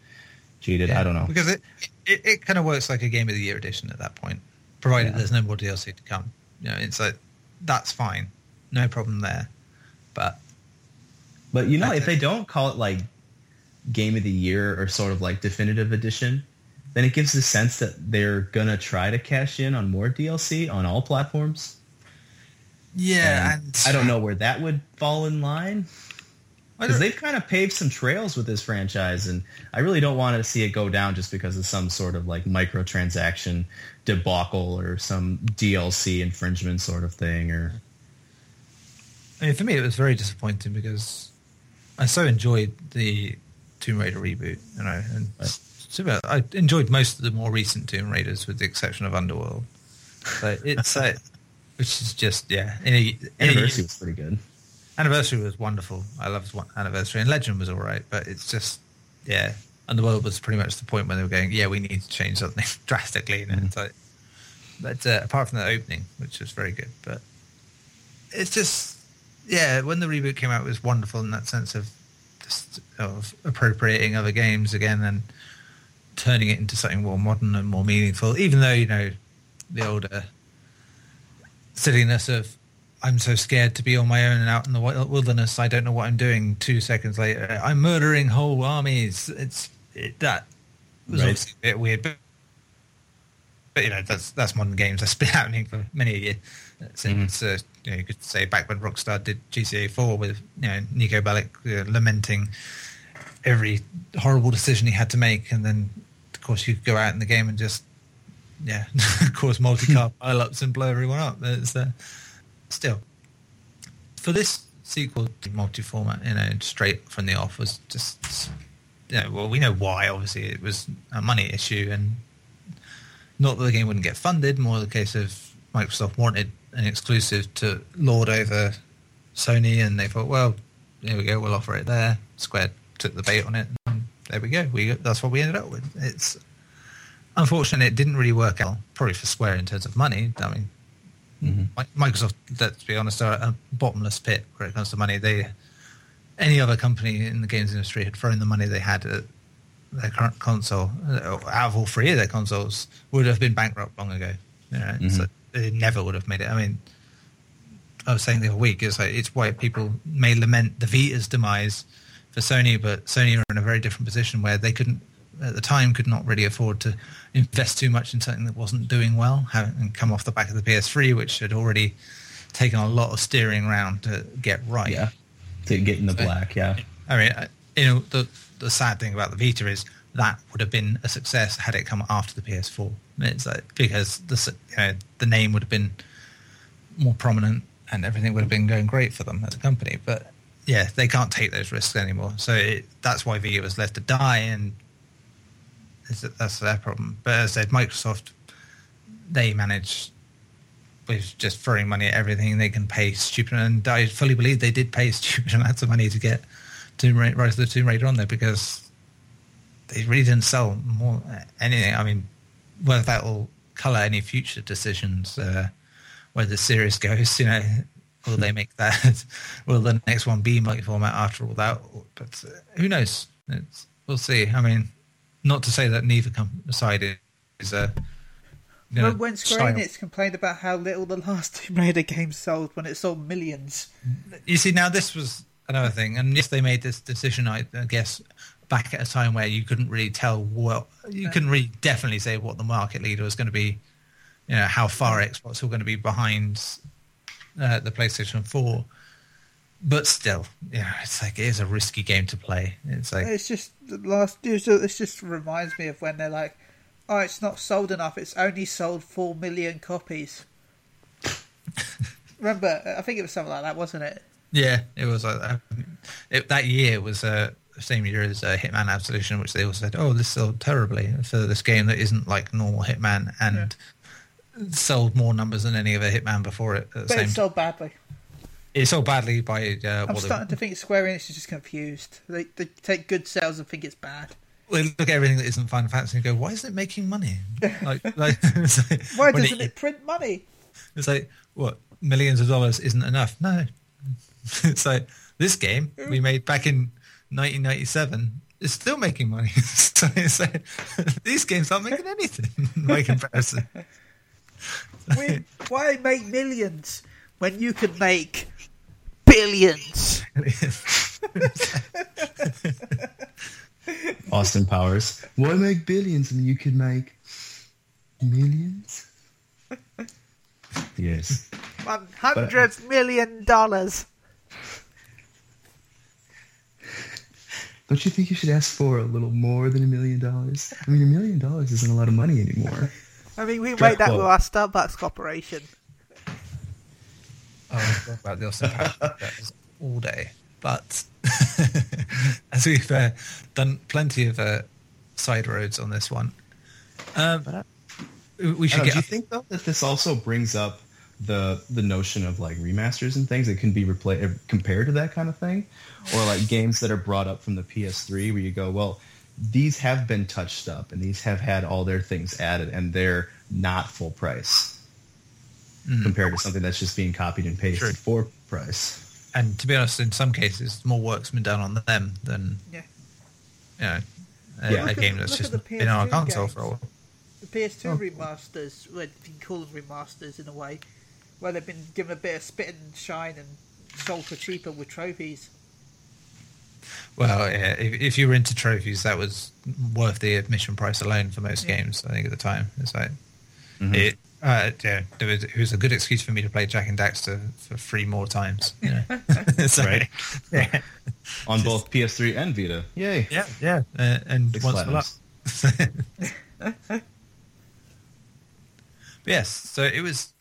S4: cheated. I don't know.
S2: because it, it it kind of works like a Game of the Year edition at that point, provided
S4: Yeah.
S2: there's no more DLC to come. You know, it's like that's fine, no problem there. But
S4: But you know, if
S2: it.
S4: they don't call it like game of the year or sort of like definitive edition, then it gives the sense that they're gonna try to cash in on more DLC on all platforms.
S2: yeah,
S4: And I don't know where that would fall in line because they've kind of paved some trails with this franchise, and I really don't want to see it go down just because of some sort of like microtransaction debacle or some DLC infringement sort of thing. Or
S2: I mean, for me, it was very disappointing because I so enjoyed the Tomb Raider reboot, you know, and
S4: Right.
S2: super, I enjoyed most of the more recent Tomb Raiders, with the exception of Underworld. But it's uh, <laughs> which is just yeah, in a,
S4: Anniversary was pretty good.
S2: Anniversary was wonderful. I loved Anniversary, and Legend was all right, but it's just yeah. And the world was pretty much the point when they were going, yeah, we need to change something <laughs> drastically. You know? It's like, but uh, apart from the opening, which was very good, but it's just yeah. When the reboot came out, it was wonderful in that sense of just of appropriating other games again and turning it into something more modern and more meaningful. Even though you know the older silliness of I'm so scared to be on my own and out in the wilderness. I don't know what I'm doing. Two seconds later, I'm murdering whole armies. It's it, that was
S4: Right.
S2: obviously a bit weird, but but you know that's that's modern games. That's <laughs> been happening for many a year since uh, you know you could say back when Rockstar did GTA 4 with you know Niko Bellic uh, lamenting every horrible decision he had to make, and then of course you could go out in the game and just yeah <laughs> cause multi-car <laughs> pile-ups and blow everyone up. It's uh, still for this sequel to multi-format, you know, straight from the off was just, you know, well, we know why. Obviously, it was a money issue, and not that the game wouldn't get funded, more the case of Microsoft wanted an exclusive to lord over Sony, and they thought, well, there we go, we'll offer it there. Square took the bait on it, and there we go. We that's what we ended up with. It's unfortunate it didn't really work out, probably for Square in terms of money. I mean, Mi- Microsoft, let's be honest, are a bottomless pit where it comes to money. They any other company in the games industry had thrown the money they had at their current console, uh, out of all three of their consoles, would have been bankrupt long ago. You know, so they never would have made it. I mean, I was saying the other week, it's like it's why people may lament the Vita's demise for Sony, but Sony are in a very different position where they couldn't at the time could not really afford to invest too much in something that wasn't doing well, having come off the back of the PS3, which had already taken a lot of steering around to get right.
S4: Yeah. To get in the black, yeah.
S2: I mean, uh, you know, the the sad thing about the Vita is that would have been a success had it come after the PS4. It's like because the you know, the name would have been more prominent and everything would have been going great for them as a company. But yeah, they can't take those risks anymore. So it, that's why Vita was left to die, and that's their problem. But as I said, Microsoft they manage with just throwing money at everything. They can pay stupid, and I fully believe they did pay <laughs> stupid amounts of money to get Tomb Raider, Rise of the Tomb Raider on there because they really didn't sell more anything. I mean, whether that will colour any future decisions, uh, where the series <laughs> goes, you know, will they make that? <laughs> will the next one be multi-format after all that? But uh, who knows? It's, we'll see. I mean, not to say that neither side is a. You know,
S3: Remember when Square. Enix complained about how little the last <laughs> Tomb Raider game sold when it sold millions?
S2: You see, now this was another thing, and yes, they made this decision, I I guess, back at a time where you couldn't really tell what you couldn't really definitely say what the market leader was going to be. You know how far Xbox were going to be behind uh, the PlayStation Four, but still, yeah, it's like it is a risky game to play. It's like
S3: It's just the last. It just- reminds me of when they're like, "Oh, it's not sold enough. It's only sold four million copies." <laughs> Remember, I think it was something like that, wasn't it?
S2: Yeah, it was like that. It, that year was uh, the same year as uh, Hitman Absolution, which they all said, "Oh, this sold terribly for this game that isn't like normal Hitman," and sold more numbers than any other Hitman before it.
S3: But it sold badly.
S2: It all badly by uh,
S3: I'm starting to think Square Enix is just confused. They, they take good sales and think it's bad.
S2: they look at everything that isn't Final Fantasy and go, "Why isn't it making money?" <laughs> Like, like <laughs> like-
S3: Why doesn't it print money?
S2: It's like what millions of dollars isn't enough. No, <laughs> it's like this game we made back in 1997 is still making money. so it's like, these games aren't making anything by comparison.
S3: We, why make millions when you can make billions? <laughs>
S4: Austin Powers. Why make billions and you could make millions? Yes.
S3: One hundred million dollars.
S4: Don't you think you should ask for a little more than a million dollars? I mean, a million dollars isn't a lot of money anymore.
S3: I mean, we
S4: Drop
S3: made that with our Starbucks corporation.
S2: Oh, I talk about the Austin Powers all day, but <laughs> as we've uh, done plenty of uh, side roads on this one, um, we should
S4: don't know,
S2: get.
S4: do you think though that this also brings up the the notion of like remasters and things that can be repla- compared to that kind of thing, or like games that are brought up from the PS3 where you go, well, these have been touched up and these have had all their things added and they're not full price compared to something that's just being copied and pasted
S2: True.
S4: for price.
S2: and to be honest, in some cases, more work's been done on them than
S3: Yeah.
S2: you know a,
S4: Yeah.
S2: a
S3: Look
S2: game that's just been on a console
S3: games.
S2: for a while.
S3: The PS2 remasters, well, you can call them remasters in a way, where they've been given a bit of spit and shine and sold for cheaper with trophies.
S2: Well, yeah, if, if you were into trophies, that was worth the admission price alone for most
S3: Yeah.
S2: games. I think at the time, it's like
S4: Mm-hmm.
S2: it. Uh, yeah, it was, it was a good excuse for me to play Jak and Daxter for three more times. You know? <laughs> <laughs> So,
S4: Right. <laughs>
S2: Yeah,
S4: On both PS3 and Vita. Yay.
S2: yeah, yeah. Uh, and
S4: Six
S2: once for luck. yes, so it was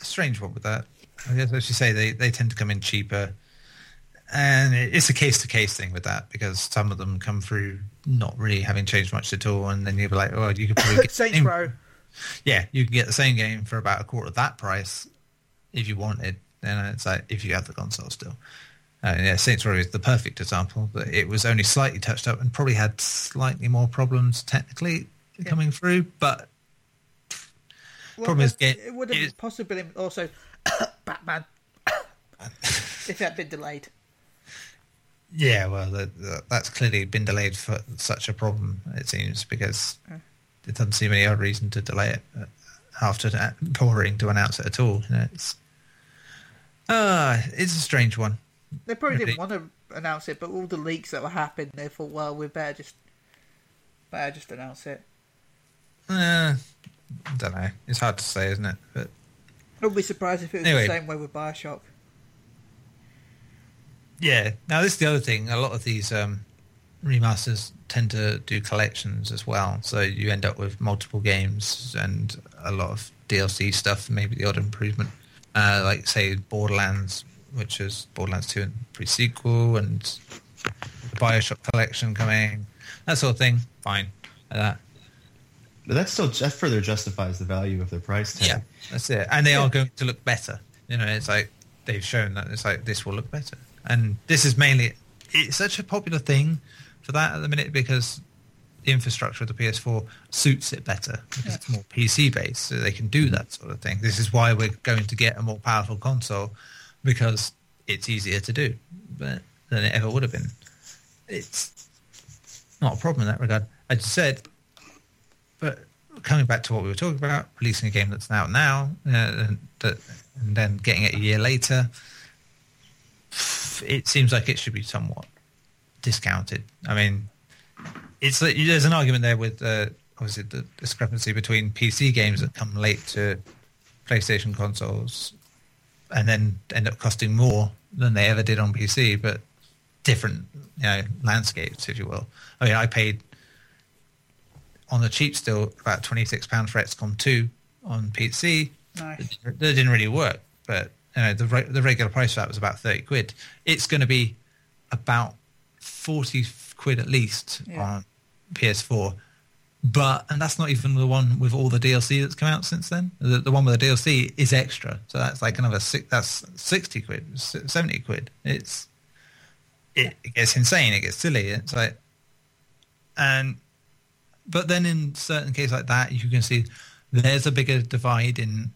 S2: a strange one with that. I guess as you say, they, they tend to come in cheaper. and it's a case to case thing with that because some of them come through not really having changed much at all, and then you'll be like, oh, you could probably get the
S3: Saints Row.
S2: Yeah, you can get the same game for about a quarter of that price if you wanted. And it's like if you have the console still. Uh, yeah, Saints Row is the perfect example, but it was only slightly touched up and probably had slightly more problems technically coming through. But
S3: Well,
S2: Problem is,
S3: it, it would have
S2: it-
S3: possibly also <coughs> Batman <coughs> if it had been delayed.
S2: yeah, well, that's clearly been delayed for such a problem. It seems because there doesn't seem any other reason to delay it uh, after boring to announce it at all. You know, it's uh, it's a strange one.
S3: They probably
S2: Really?
S3: didn't want to announce it, but all the leaks that were happening, they thought, well, we better just better just announce it.
S2: Uh, I don't know. It's hard to say, isn't it? But
S3: I wouldn't be surprised if it was
S2: Anyway.
S3: the same way with Bioshock.
S2: yeah. Now this is the other thing. A lot of these um, remasters tend to do collections as well, so you end up with multiple games and a lot of DLC stuff, maybe the odd improvement. Uh, like say Borderlands, which is Borderlands Two and pre-sequel, and the Bioshock collection coming, that sort of thing. Fine, like that.
S4: But that still that further justifies the value of their price tag.
S2: Yeah, that's it. And they are going to look better. You know, it's like they've shown that it's like this will look better. And this is mainly it's such a popular thing for that at the minute because the infrastructure of the PS4 suits it better because it's more PC based, so they can do that sort of thing. This is why we're going to get a more powerful console because it's easier to do but, than it ever would have been. It's not a problem in that regard. As you said, but coming back to what we were talking about, releasing a game that's out now, uh, that, and then getting it a year later, it seems like it should be somewhat discounted. I mean, it's there's an argument there with uh, obviously the discrepancy between PC games that come late to PlayStation consoles and then end up costing more than they ever did on PC, but different you know landscapes, if you will. I mean, I paid on the cheap still about twenty six pounds for XCOM two on PC.
S3: Nice.
S2: That didn't really work, but you know the the regular price for that was about thirty quid. It's going to be about forty quid at least
S3: Yeah.
S2: on PS4. But and that's not even the one with all the DLC that's come out since then. The, the one with the DLC is extra, so that's like another six. That's sixty quid, seventy quid. It's it, it gets insane. It gets silly. It's like and but then in certain cases like that, you can see there's a bigger divide in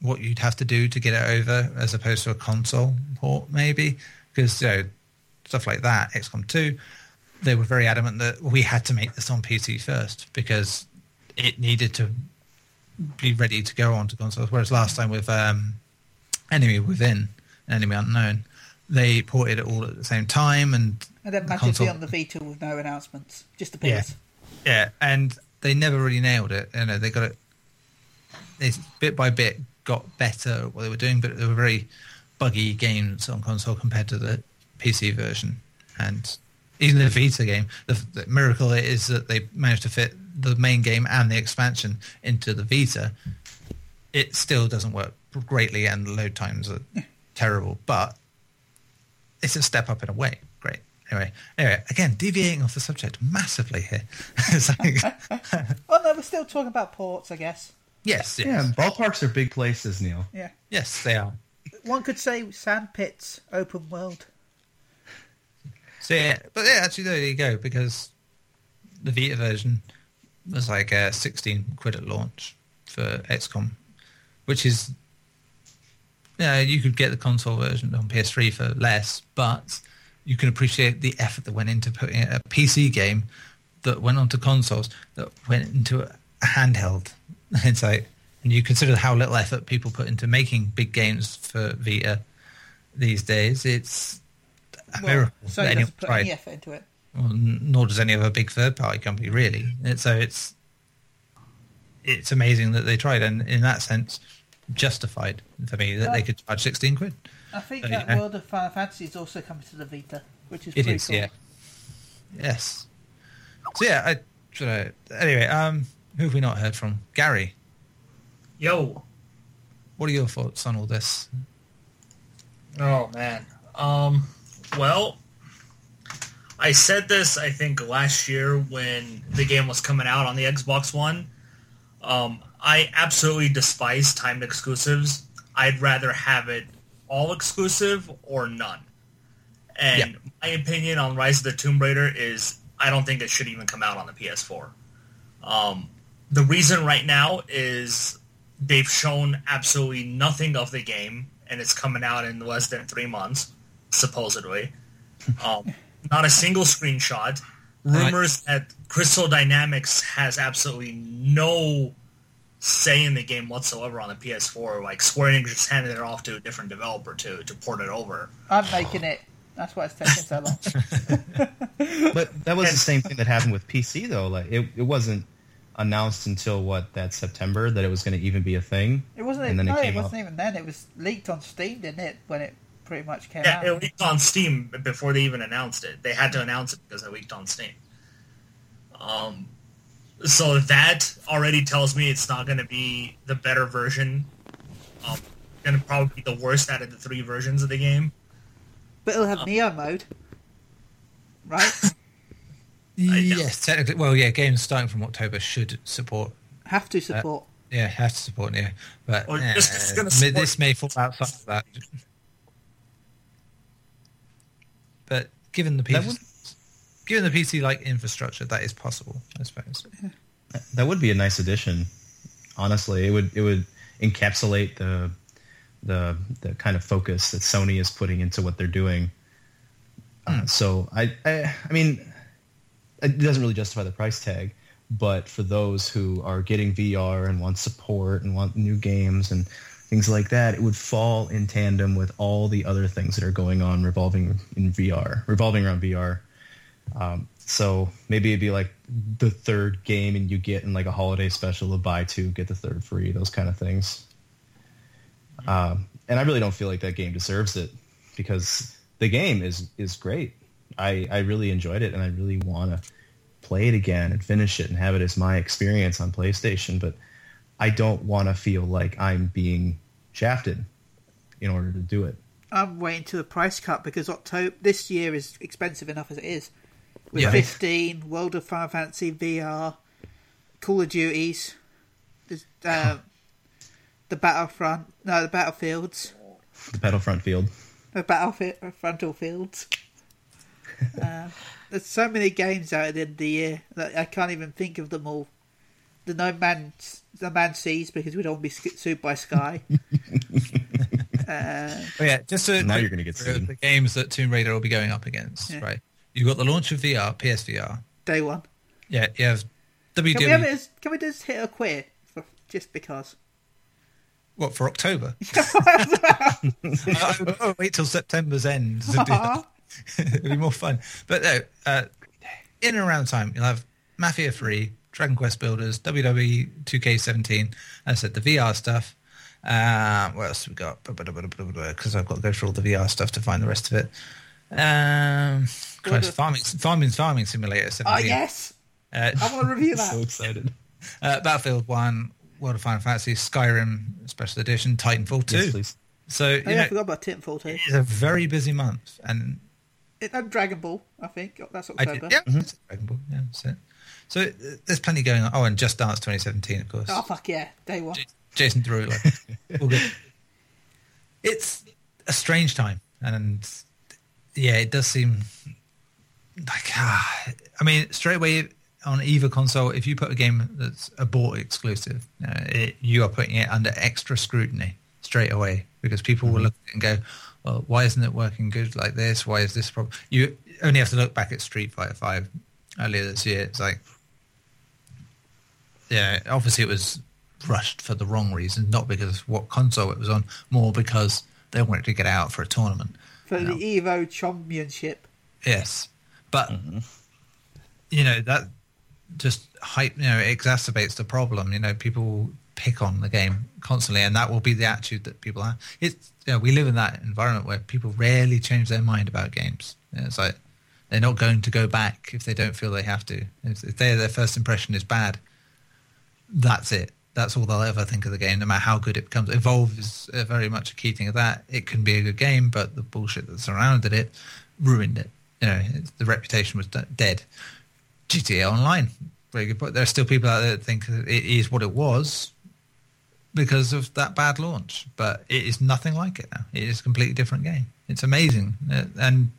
S2: what you'd have to do to get it over as opposed to a console port, maybe. Because you know, stuff like that, XCOM 2, they were very adamant that we had to make this on PC first because it needed to be ready to go onto consoles. Whereas last time with um, Enemy Within, Enemy Unknown, they ported it all at the same time and
S3: And then
S2: the
S3: magically
S2: console-
S3: on the Vita with no announcements. Just appears.
S2: yeah, and they never really nailed it. You know, they got it. They bit by bit got better at what they were doing, but they were very buggy games on console compared to the PC version. And even the Vita game, the, the miracle is that they managed to fit the main game and the expansion into the Vita. It still doesn't work greatly, and the load times are terrible, but it's a step up in a way. Great. Anyway, anyway, again, deviating off the subject massively here. It's like-
S3: Oh no, we're still talking about ports, I guess.
S2: yes, yes,
S4: Yeah, ballparks are big places, Neil.
S3: Yeah.
S2: yes, they are.
S3: One could say Sandpits open world.
S2: So yeah, but yeah, actually there you go because the Vita version was like uh, sixteen quid at launch for XCOM, which is yeah, you could get the console version on PS3 for less, but you can appreciate the effort that went into putting a PC game that went onto consoles that went into a handheld. <laughs> It's like, and you consider how little effort people put into making big games for Vita these days. It's a
S3: Well,
S2: miracle
S3: so
S2: that anyone
S3: put
S2: tried.
S3: any effort into it.
S2: Well, nor does any other big third party company really. And so it's it's amazing that they tried, and in that sense, justified for me that they could charge sixteen quid.
S3: I think
S2: So,
S3: that
S2: yeah.
S3: World of Final Fantasy is also coming to the Vita, which is
S2: It
S3: pretty
S2: is,
S3: cool.
S2: yeah. Yes. So yeah, I should I, anyway. Um, who have we not heard from? Gary.
S5: Yo.
S2: What are your thoughts on all this?
S5: Oh man. Um Well, I said this I think last year when the game was coming out on the Xbox One. Um, I absolutely despise timed exclusives. I'd rather have it all exclusive or none. And my opinion on Rise of the Tomb Raider is I don't think it should even come out on the PS4. Um, the reason right now is they've shown absolutely nothing of the game, and it's coming out in less than three months, supposedly. Um, not a single screenshot. Rumors that Crystal Dynamics has absolutely no say in the game whatsoever on the PS4. Like Square Enix just handed it off to a different developer to to port it over.
S3: I'm making it. That's why it's taking so long.
S4: But that was the same thing that happened with PC though. Like it, it wasn't announced until what that September that it was going to even be a thing.
S3: It wasn't.
S4: And then
S3: no, it,
S4: came
S3: wasn't
S4: out.
S3: even then. It was leaked on Steam, didn't it? When it pretty much came
S5: Yeah,
S3: out.
S5: it leaked on Steam before they even announced it. They had to announce it because it leaked on Steam. Um, so that already tells me it's not going to be the better version. Um, going to probably be the worst out of the three versions of the game.
S3: but it'll have Neo mode, right? <laughs>
S2: Yes, technically. Well, yeah, games starting from October should support.
S3: have to support.
S2: Yeah, have to support Neo, but
S5: Or just- it's support-
S2: this may fall outside of that. But given the PC,
S4: would-
S2: given the PC like infrastructure, that is possible, I suppose.
S4: That would be a nice addition. Honestly, it would it would encapsulate the the the kind of focus that Sony is putting into what they're doing. Uh, so I, I I mean, it doesn't really justify the price tag, but for those who are getting VR and want support and want new games and things like that, it would fall in tandem with all the other things that are going on revolving in VR, revolving around VR. Um, so maybe it'd be like the third game and you get in like a holiday special to buy two, get the third free, those kind of things. Um, and I really don't feel like that game deserves it because the game is, is great. I, I really enjoyed it and I really want to play it again and finish it and have it as my experience on PlayStation. But I don't want to feel like I'm being shafted in order to do it.
S3: I'm waiting to the price cut because October this year is expensive enough as it is. With
S2: Yeah.
S3: 15, World of Final Fantasy VR, Call of Duties, uh, <laughs> the Battlefront, no, the Battlefields,
S4: The Battlefront field.
S3: the Battlefield frontal fields. <laughs> uh, there's so many games out at the end of the year that I can't even think of them all. The No Man, the Man sees because we don't want to be sk- sued by Sky. <laughs> uh,
S2: Oh, yeah, just to
S4: Now you're gonna get sued.
S2: the games that Tomb Raider will be going up against,
S3: Yeah.
S2: right? You've got the launch of VR, PSVR.
S3: day one.
S2: Yeah, you have
S3: Can we, have it as, can we just hit a quit for, just because?
S2: What for October? I, <laughs> I oh, wait till September's end to do that. <laughs> It'll be more fun. But no, uh, in and around the time, you'll have Mafia 3, Dragon Quest Builders, WWE 2K17. As I said, the VR stuff. Uh, what else have we got? Because I've got to go through all the VR stuff to find the rest of it. Um, Christ, farming, farming, farming simulator.
S3: Oh
S2: 17.
S3: yes,
S2: Uh,
S3: I want to review that. <laughs>
S4: So excited.
S2: uh, Battlefield 1, World of Final Fantasy, Skyrim Special Edition, Titanfall 2.
S4: Yes, please.
S2: So, you
S3: Oh, yeah, I forgot about Titanfall Two.
S2: it's a very busy month. And
S3: It, and Dragon Ball, I think that's
S2: I
S3: October.
S2: did, yeah, it's Dragon Ball, yeah, that's it. So uh, there's plenty going on. Oh, and Just Dance 2017, of course.
S3: Oh fuck yeah, day one.
S2: Jason Derulo. <laughs> all good. It's a strange time, and yeah, it does seem like ah, I mean, straight away on either console, if you put a game that's a bought exclusive, uh, it, you are putting it under extra scrutiny straight away because people will look at it and go, "Well, why isn't it working good like this? Why is this problem?" You only have to look back at Street Fighter Five earlier this year. It's like, yeah, obviously it was rushed for the wrong reason, not because of what console it was on, more because they wanted to get out for a tournament.
S3: For
S2: No.
S3: the Evo Championship.
S2: Yes, but mm-hmm. you know that just hype. You know, exacerbates the problem. You know, people pick on the game constantly, and that will be the attitude that people have. It's you know, we live in that environment where people rarely change their mind about games. You know, it's like they're not going to go back if they don't feel they have to. If, if their their first impression is bad, that's it. That's all they'll ever think of the game, no matter how good it becomes. Evolve is uh, very much a key thing of that. It can be a good game, but the bullshit that surrounded it ruined it. You know, the reputation was de- dead. GTA Online, very good point. There are still people out there that think it is what it was because of that bad launch, but it is nothing like it now. It is a completely different game. It's amazing, Uh, and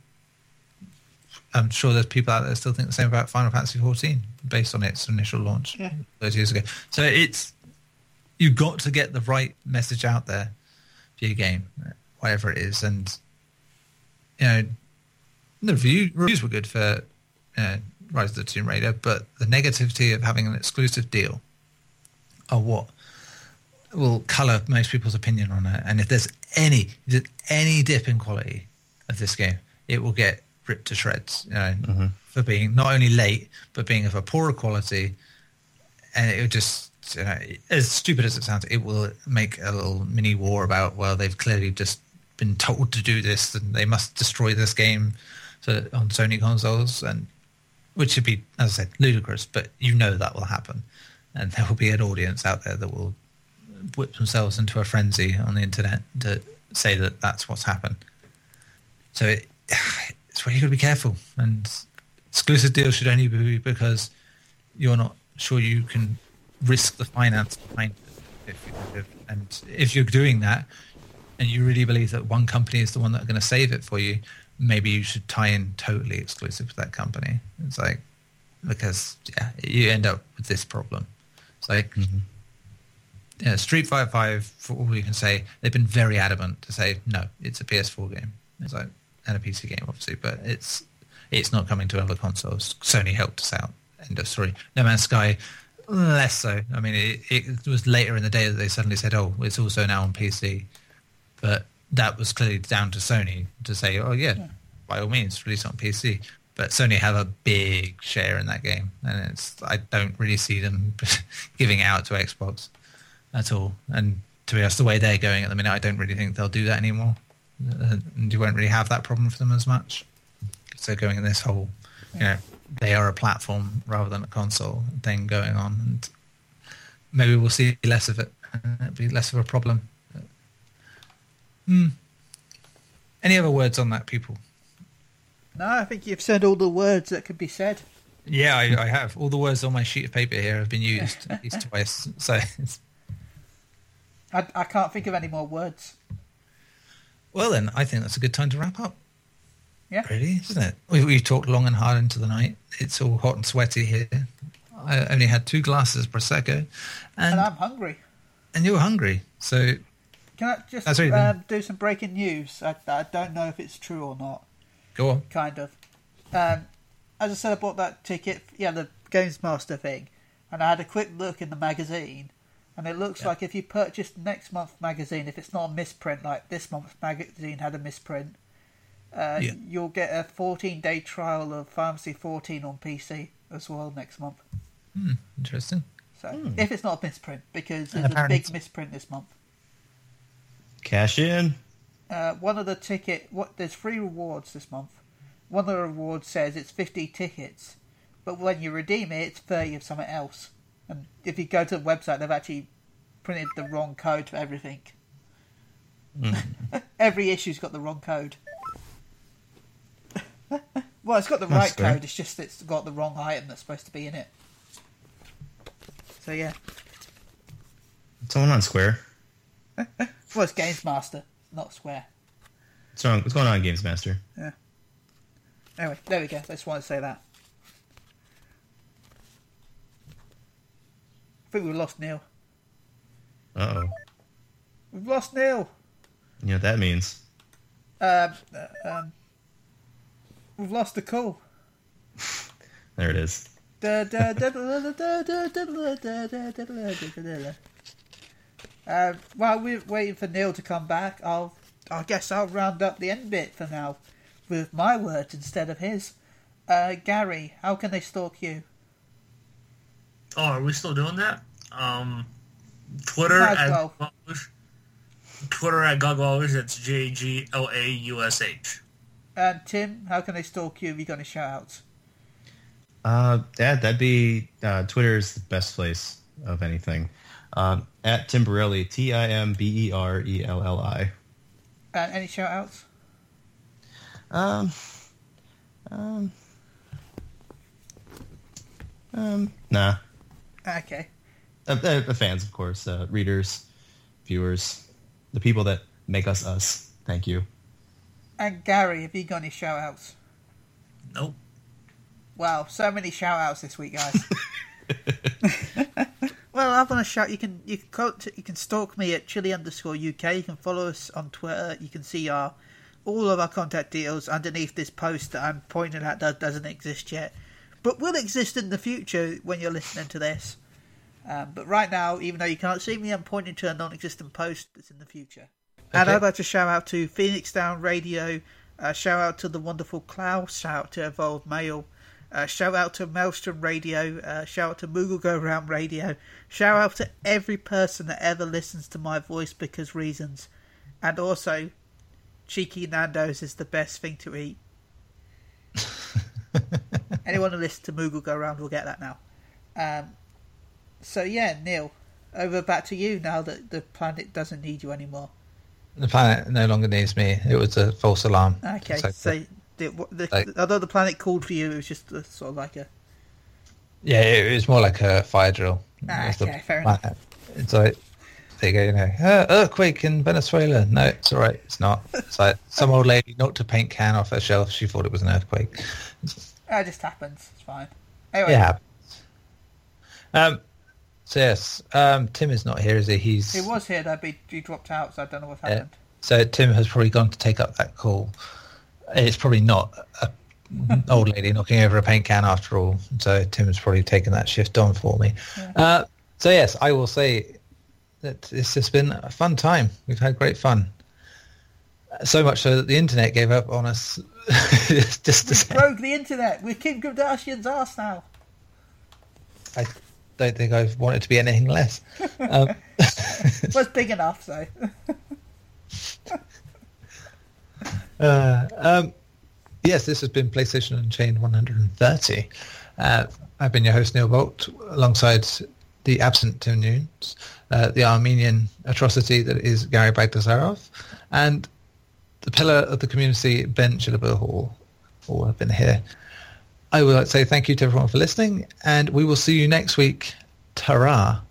S2: I'm sure there's people out there still think the same about Final Fantasy 14 based on its initial launch
S3: Yeah.
S2: those years ago. So it's you've got to get the right message out there for your game, whatever it is, and you know the review, reviews were good for uh, Rise of the Tomb Raider, but the negativity of having an exclusive deal are what will colour most people's opinion on it. And if there's any if there's any dip in quality of this game, it will get ripped to shreds. You know, for being not only late but being of a poorer quality, and it would just. As stupid as it sounds, it will make a little mini war about well, they've clearly just been told to do this and they must destroy this game so, on Sony consoles, and which should be, as I said, ludicrous. But you know that will happen, and there will be an audience out there that will whip themselves into a frenzy on the internet to say that that's what's happened. So it, <sighs> it's where you got to be careful, and exclusive deals should only be because you're not sure you can risk the finance behind it. And if you're doing that, and you really believe that one company is the one that's going to save it for you, maybe you should tie in totally exclusive to that company. It's like because yeah, you end up with this problem. It's like mm-hmm. yeah, Street Fighter Five. For all you can say, they've been very adamant to say no, it's a PS4 game. It's like and a PC game, obviously, but it's it's not coming to other consoles. Sony helped us out. End of story. No Man's Sky, less so. I mean, it, it was later in the day that they suddenly said, "Oh, it's also now on PC," but that was clearly down to Sony to say, "Oh yeah, by all means, release on PC." But Sony have a big share in that game, and it's I don't really see them <laughs> giving out to Xbox at all. And to be honest, the way they're going at the minute, I don't really think they'll do that anymore. Uh, and you won't really have that problem for them as much. So going in this whole, you know, they are a platform rather than a console thing going on, and maybe we'll see less of it. and It'll be less of a problem. Hmm. Any other words on that, people?
S3: No, I think you've said all the words that could be said.
S2: Yeah, I, I have. All the words on my sheet of paper here have been <laughs> used at least twice. So, it's,
S3: I, I can't think of any more words.
S2: well, then I think that's a good time to wrap up.
S3: Yeah.
S2: Really, isn't it? We, we talked long and hard into the night. It's all hot and sweaty here. I only had two glasses of prosecco,
S3: And
S2: and
S3: I'm hungry.
S2: and you're hungry. So
S3: Can I just
S2: That's
S3: um, do some breaking news? I, I don't know if it's true or not.
S2: go on.
S3: kind of. Um, as I said, I bought that ticket, yeah, the Games Master thing, and I had a quick look in the magazine, and it looks
S2: Yeah.
S3: like if you purchase next month's magazine, if it's not a misprint, like this month's magazine had a misprint, uh,
S2: Yeah.
S3: you'll get a 14 day trial of Pharmacy 14 on PC as well next month.
S2: Hmm, interesting.
S3: So, if it's not a misprint, because
S2: And
S3: there's a big misprint this month.
S4: Cash in.
S3: Uh, one of the ticket, what there's three rewards this month. One of the rewards says it's 50 tickets, but when you redeem it, it's 30 of something else. And if you go to the website, they've actually printed the wrong code for everything. <laughs> Every issue's got the wrong code. <laughs> well, it's got the right code. It's just it's got the wrong item that's supposed to be in it. So yeah,
S4: Someone on Square. <laughs>
S3: well, it's Games Master, not Square.
S4: What's wrong? What's going on, Games Master? Yeah.
S3: Anyway, there we go. I just want to say that. I think we've lost Neil.
S4: Uh oh.
S3: We've lost Neil.
S4: You know what that means?
S3: Um, uh, um, We've lost the call.
S4: there it is.
S3: uh, while we're waiting for Neil to come back, I'll I guess I'll round up the end bit for now with my words instead of his. Uh, Gary, how can they stalk you?
S5: Oh, are we still doing that? Um, Twitter at Twitter at Gugwalers. That's J G L A U S H.
S3: And Tim, how can they stalk you? Have you got any shout outs?
S4: Uh, yeah, that'd be uh, Twitter is the best place of anything. Um, at Timberelli, T I M B E R E L L I.
S3: And any shout outs?
S4: Um, Um, um, nah.
S3: Okay.
S4: Uh, uh, the fans, of course, uh, readers, viewers, the people that make us us. Thank you.
S3: And Gary, have you got any shout outs?
S5: Nope.
S3: Wow, so many shout outs this week, guys. <laughs> <laughs> well, I've want to shout. You can you can call, you can stalk me at chili underscore UK. You can follow us on Twitter. You can see our all of our contact details underneath this post that I'm pointing at that doesn't exist yet, but will exist in the future when you're listening to this. Um, but right now, even though you can't see me, I'm pointing to a non-existent post that's in the future. And. I'd like to shout out to Phoenix Down Radio. Uh, shout out to the wonderful Klaus. Shout out to Evolved Mail. Uh, shout out to Maelstrom Radio. Uh, shout out to Moogle Go Round Radio. Shout out to every person that ever listens to my voice because reasons. And also, Cheeky Nando's is the best thing to eat. <laughs> Anyone who listens to Moogle Go Round will get that now. Um, so yeah, Neil, over back to you now that the planet doesn't need you anymore.
S2: The planet no longer needs me. It was a false alarm.
S3: Okay,
S2: So-
S3: so the, the,
S2: Like-
S3: although the planet called for you, it was just a, sort of like a
S2: yeah, it was more like a fire drill.
S3: Ah,
S2: was the
S3: okay, fair enough.
S2: It's like there you go. You know, uh, earthquake in Venezuela. No, it's all right. It's not. It's like some old lady knocked a paint can off her shelf. She thought it was an earthquake.
S3: it just happens. It's fine. Anyway,
S2: It happens. Um. So yes, um, Tim is not here, is he? He's
S3: he was here, though, but he- dropped out, so I don't know what
S2: Yeah.
S3: happened.
S2: So Tim has probably gone to take up that call. It's probably not a <laughs> old lady knocking over a paint can after all. So Tim's probably taken that shift on for me. Uh, so yes, I will say that this has been a fun time. We've had great fun. So much so that the internet gave up on us. <laughs> Just to say,
S3: Broke the internet. We're Kim Kardashian's ass now.
S2: I don't think I've wanted to be anything less. Um, <laughs>
S3: it's big enough, so. <laughs>
S2: Uh, um, yes, this has been PlayStation Unchained 130. Uh, I've been your host Neil Bolt, alongside the absent Tim Nunes, uh, the Armenian atrocity that is Gary Bagdasarov, and the pillar of the community, Ben Chillabur Hall, all have been here. I would like to say thank you to everyone for listening, and we will see you next week. Ta-ra.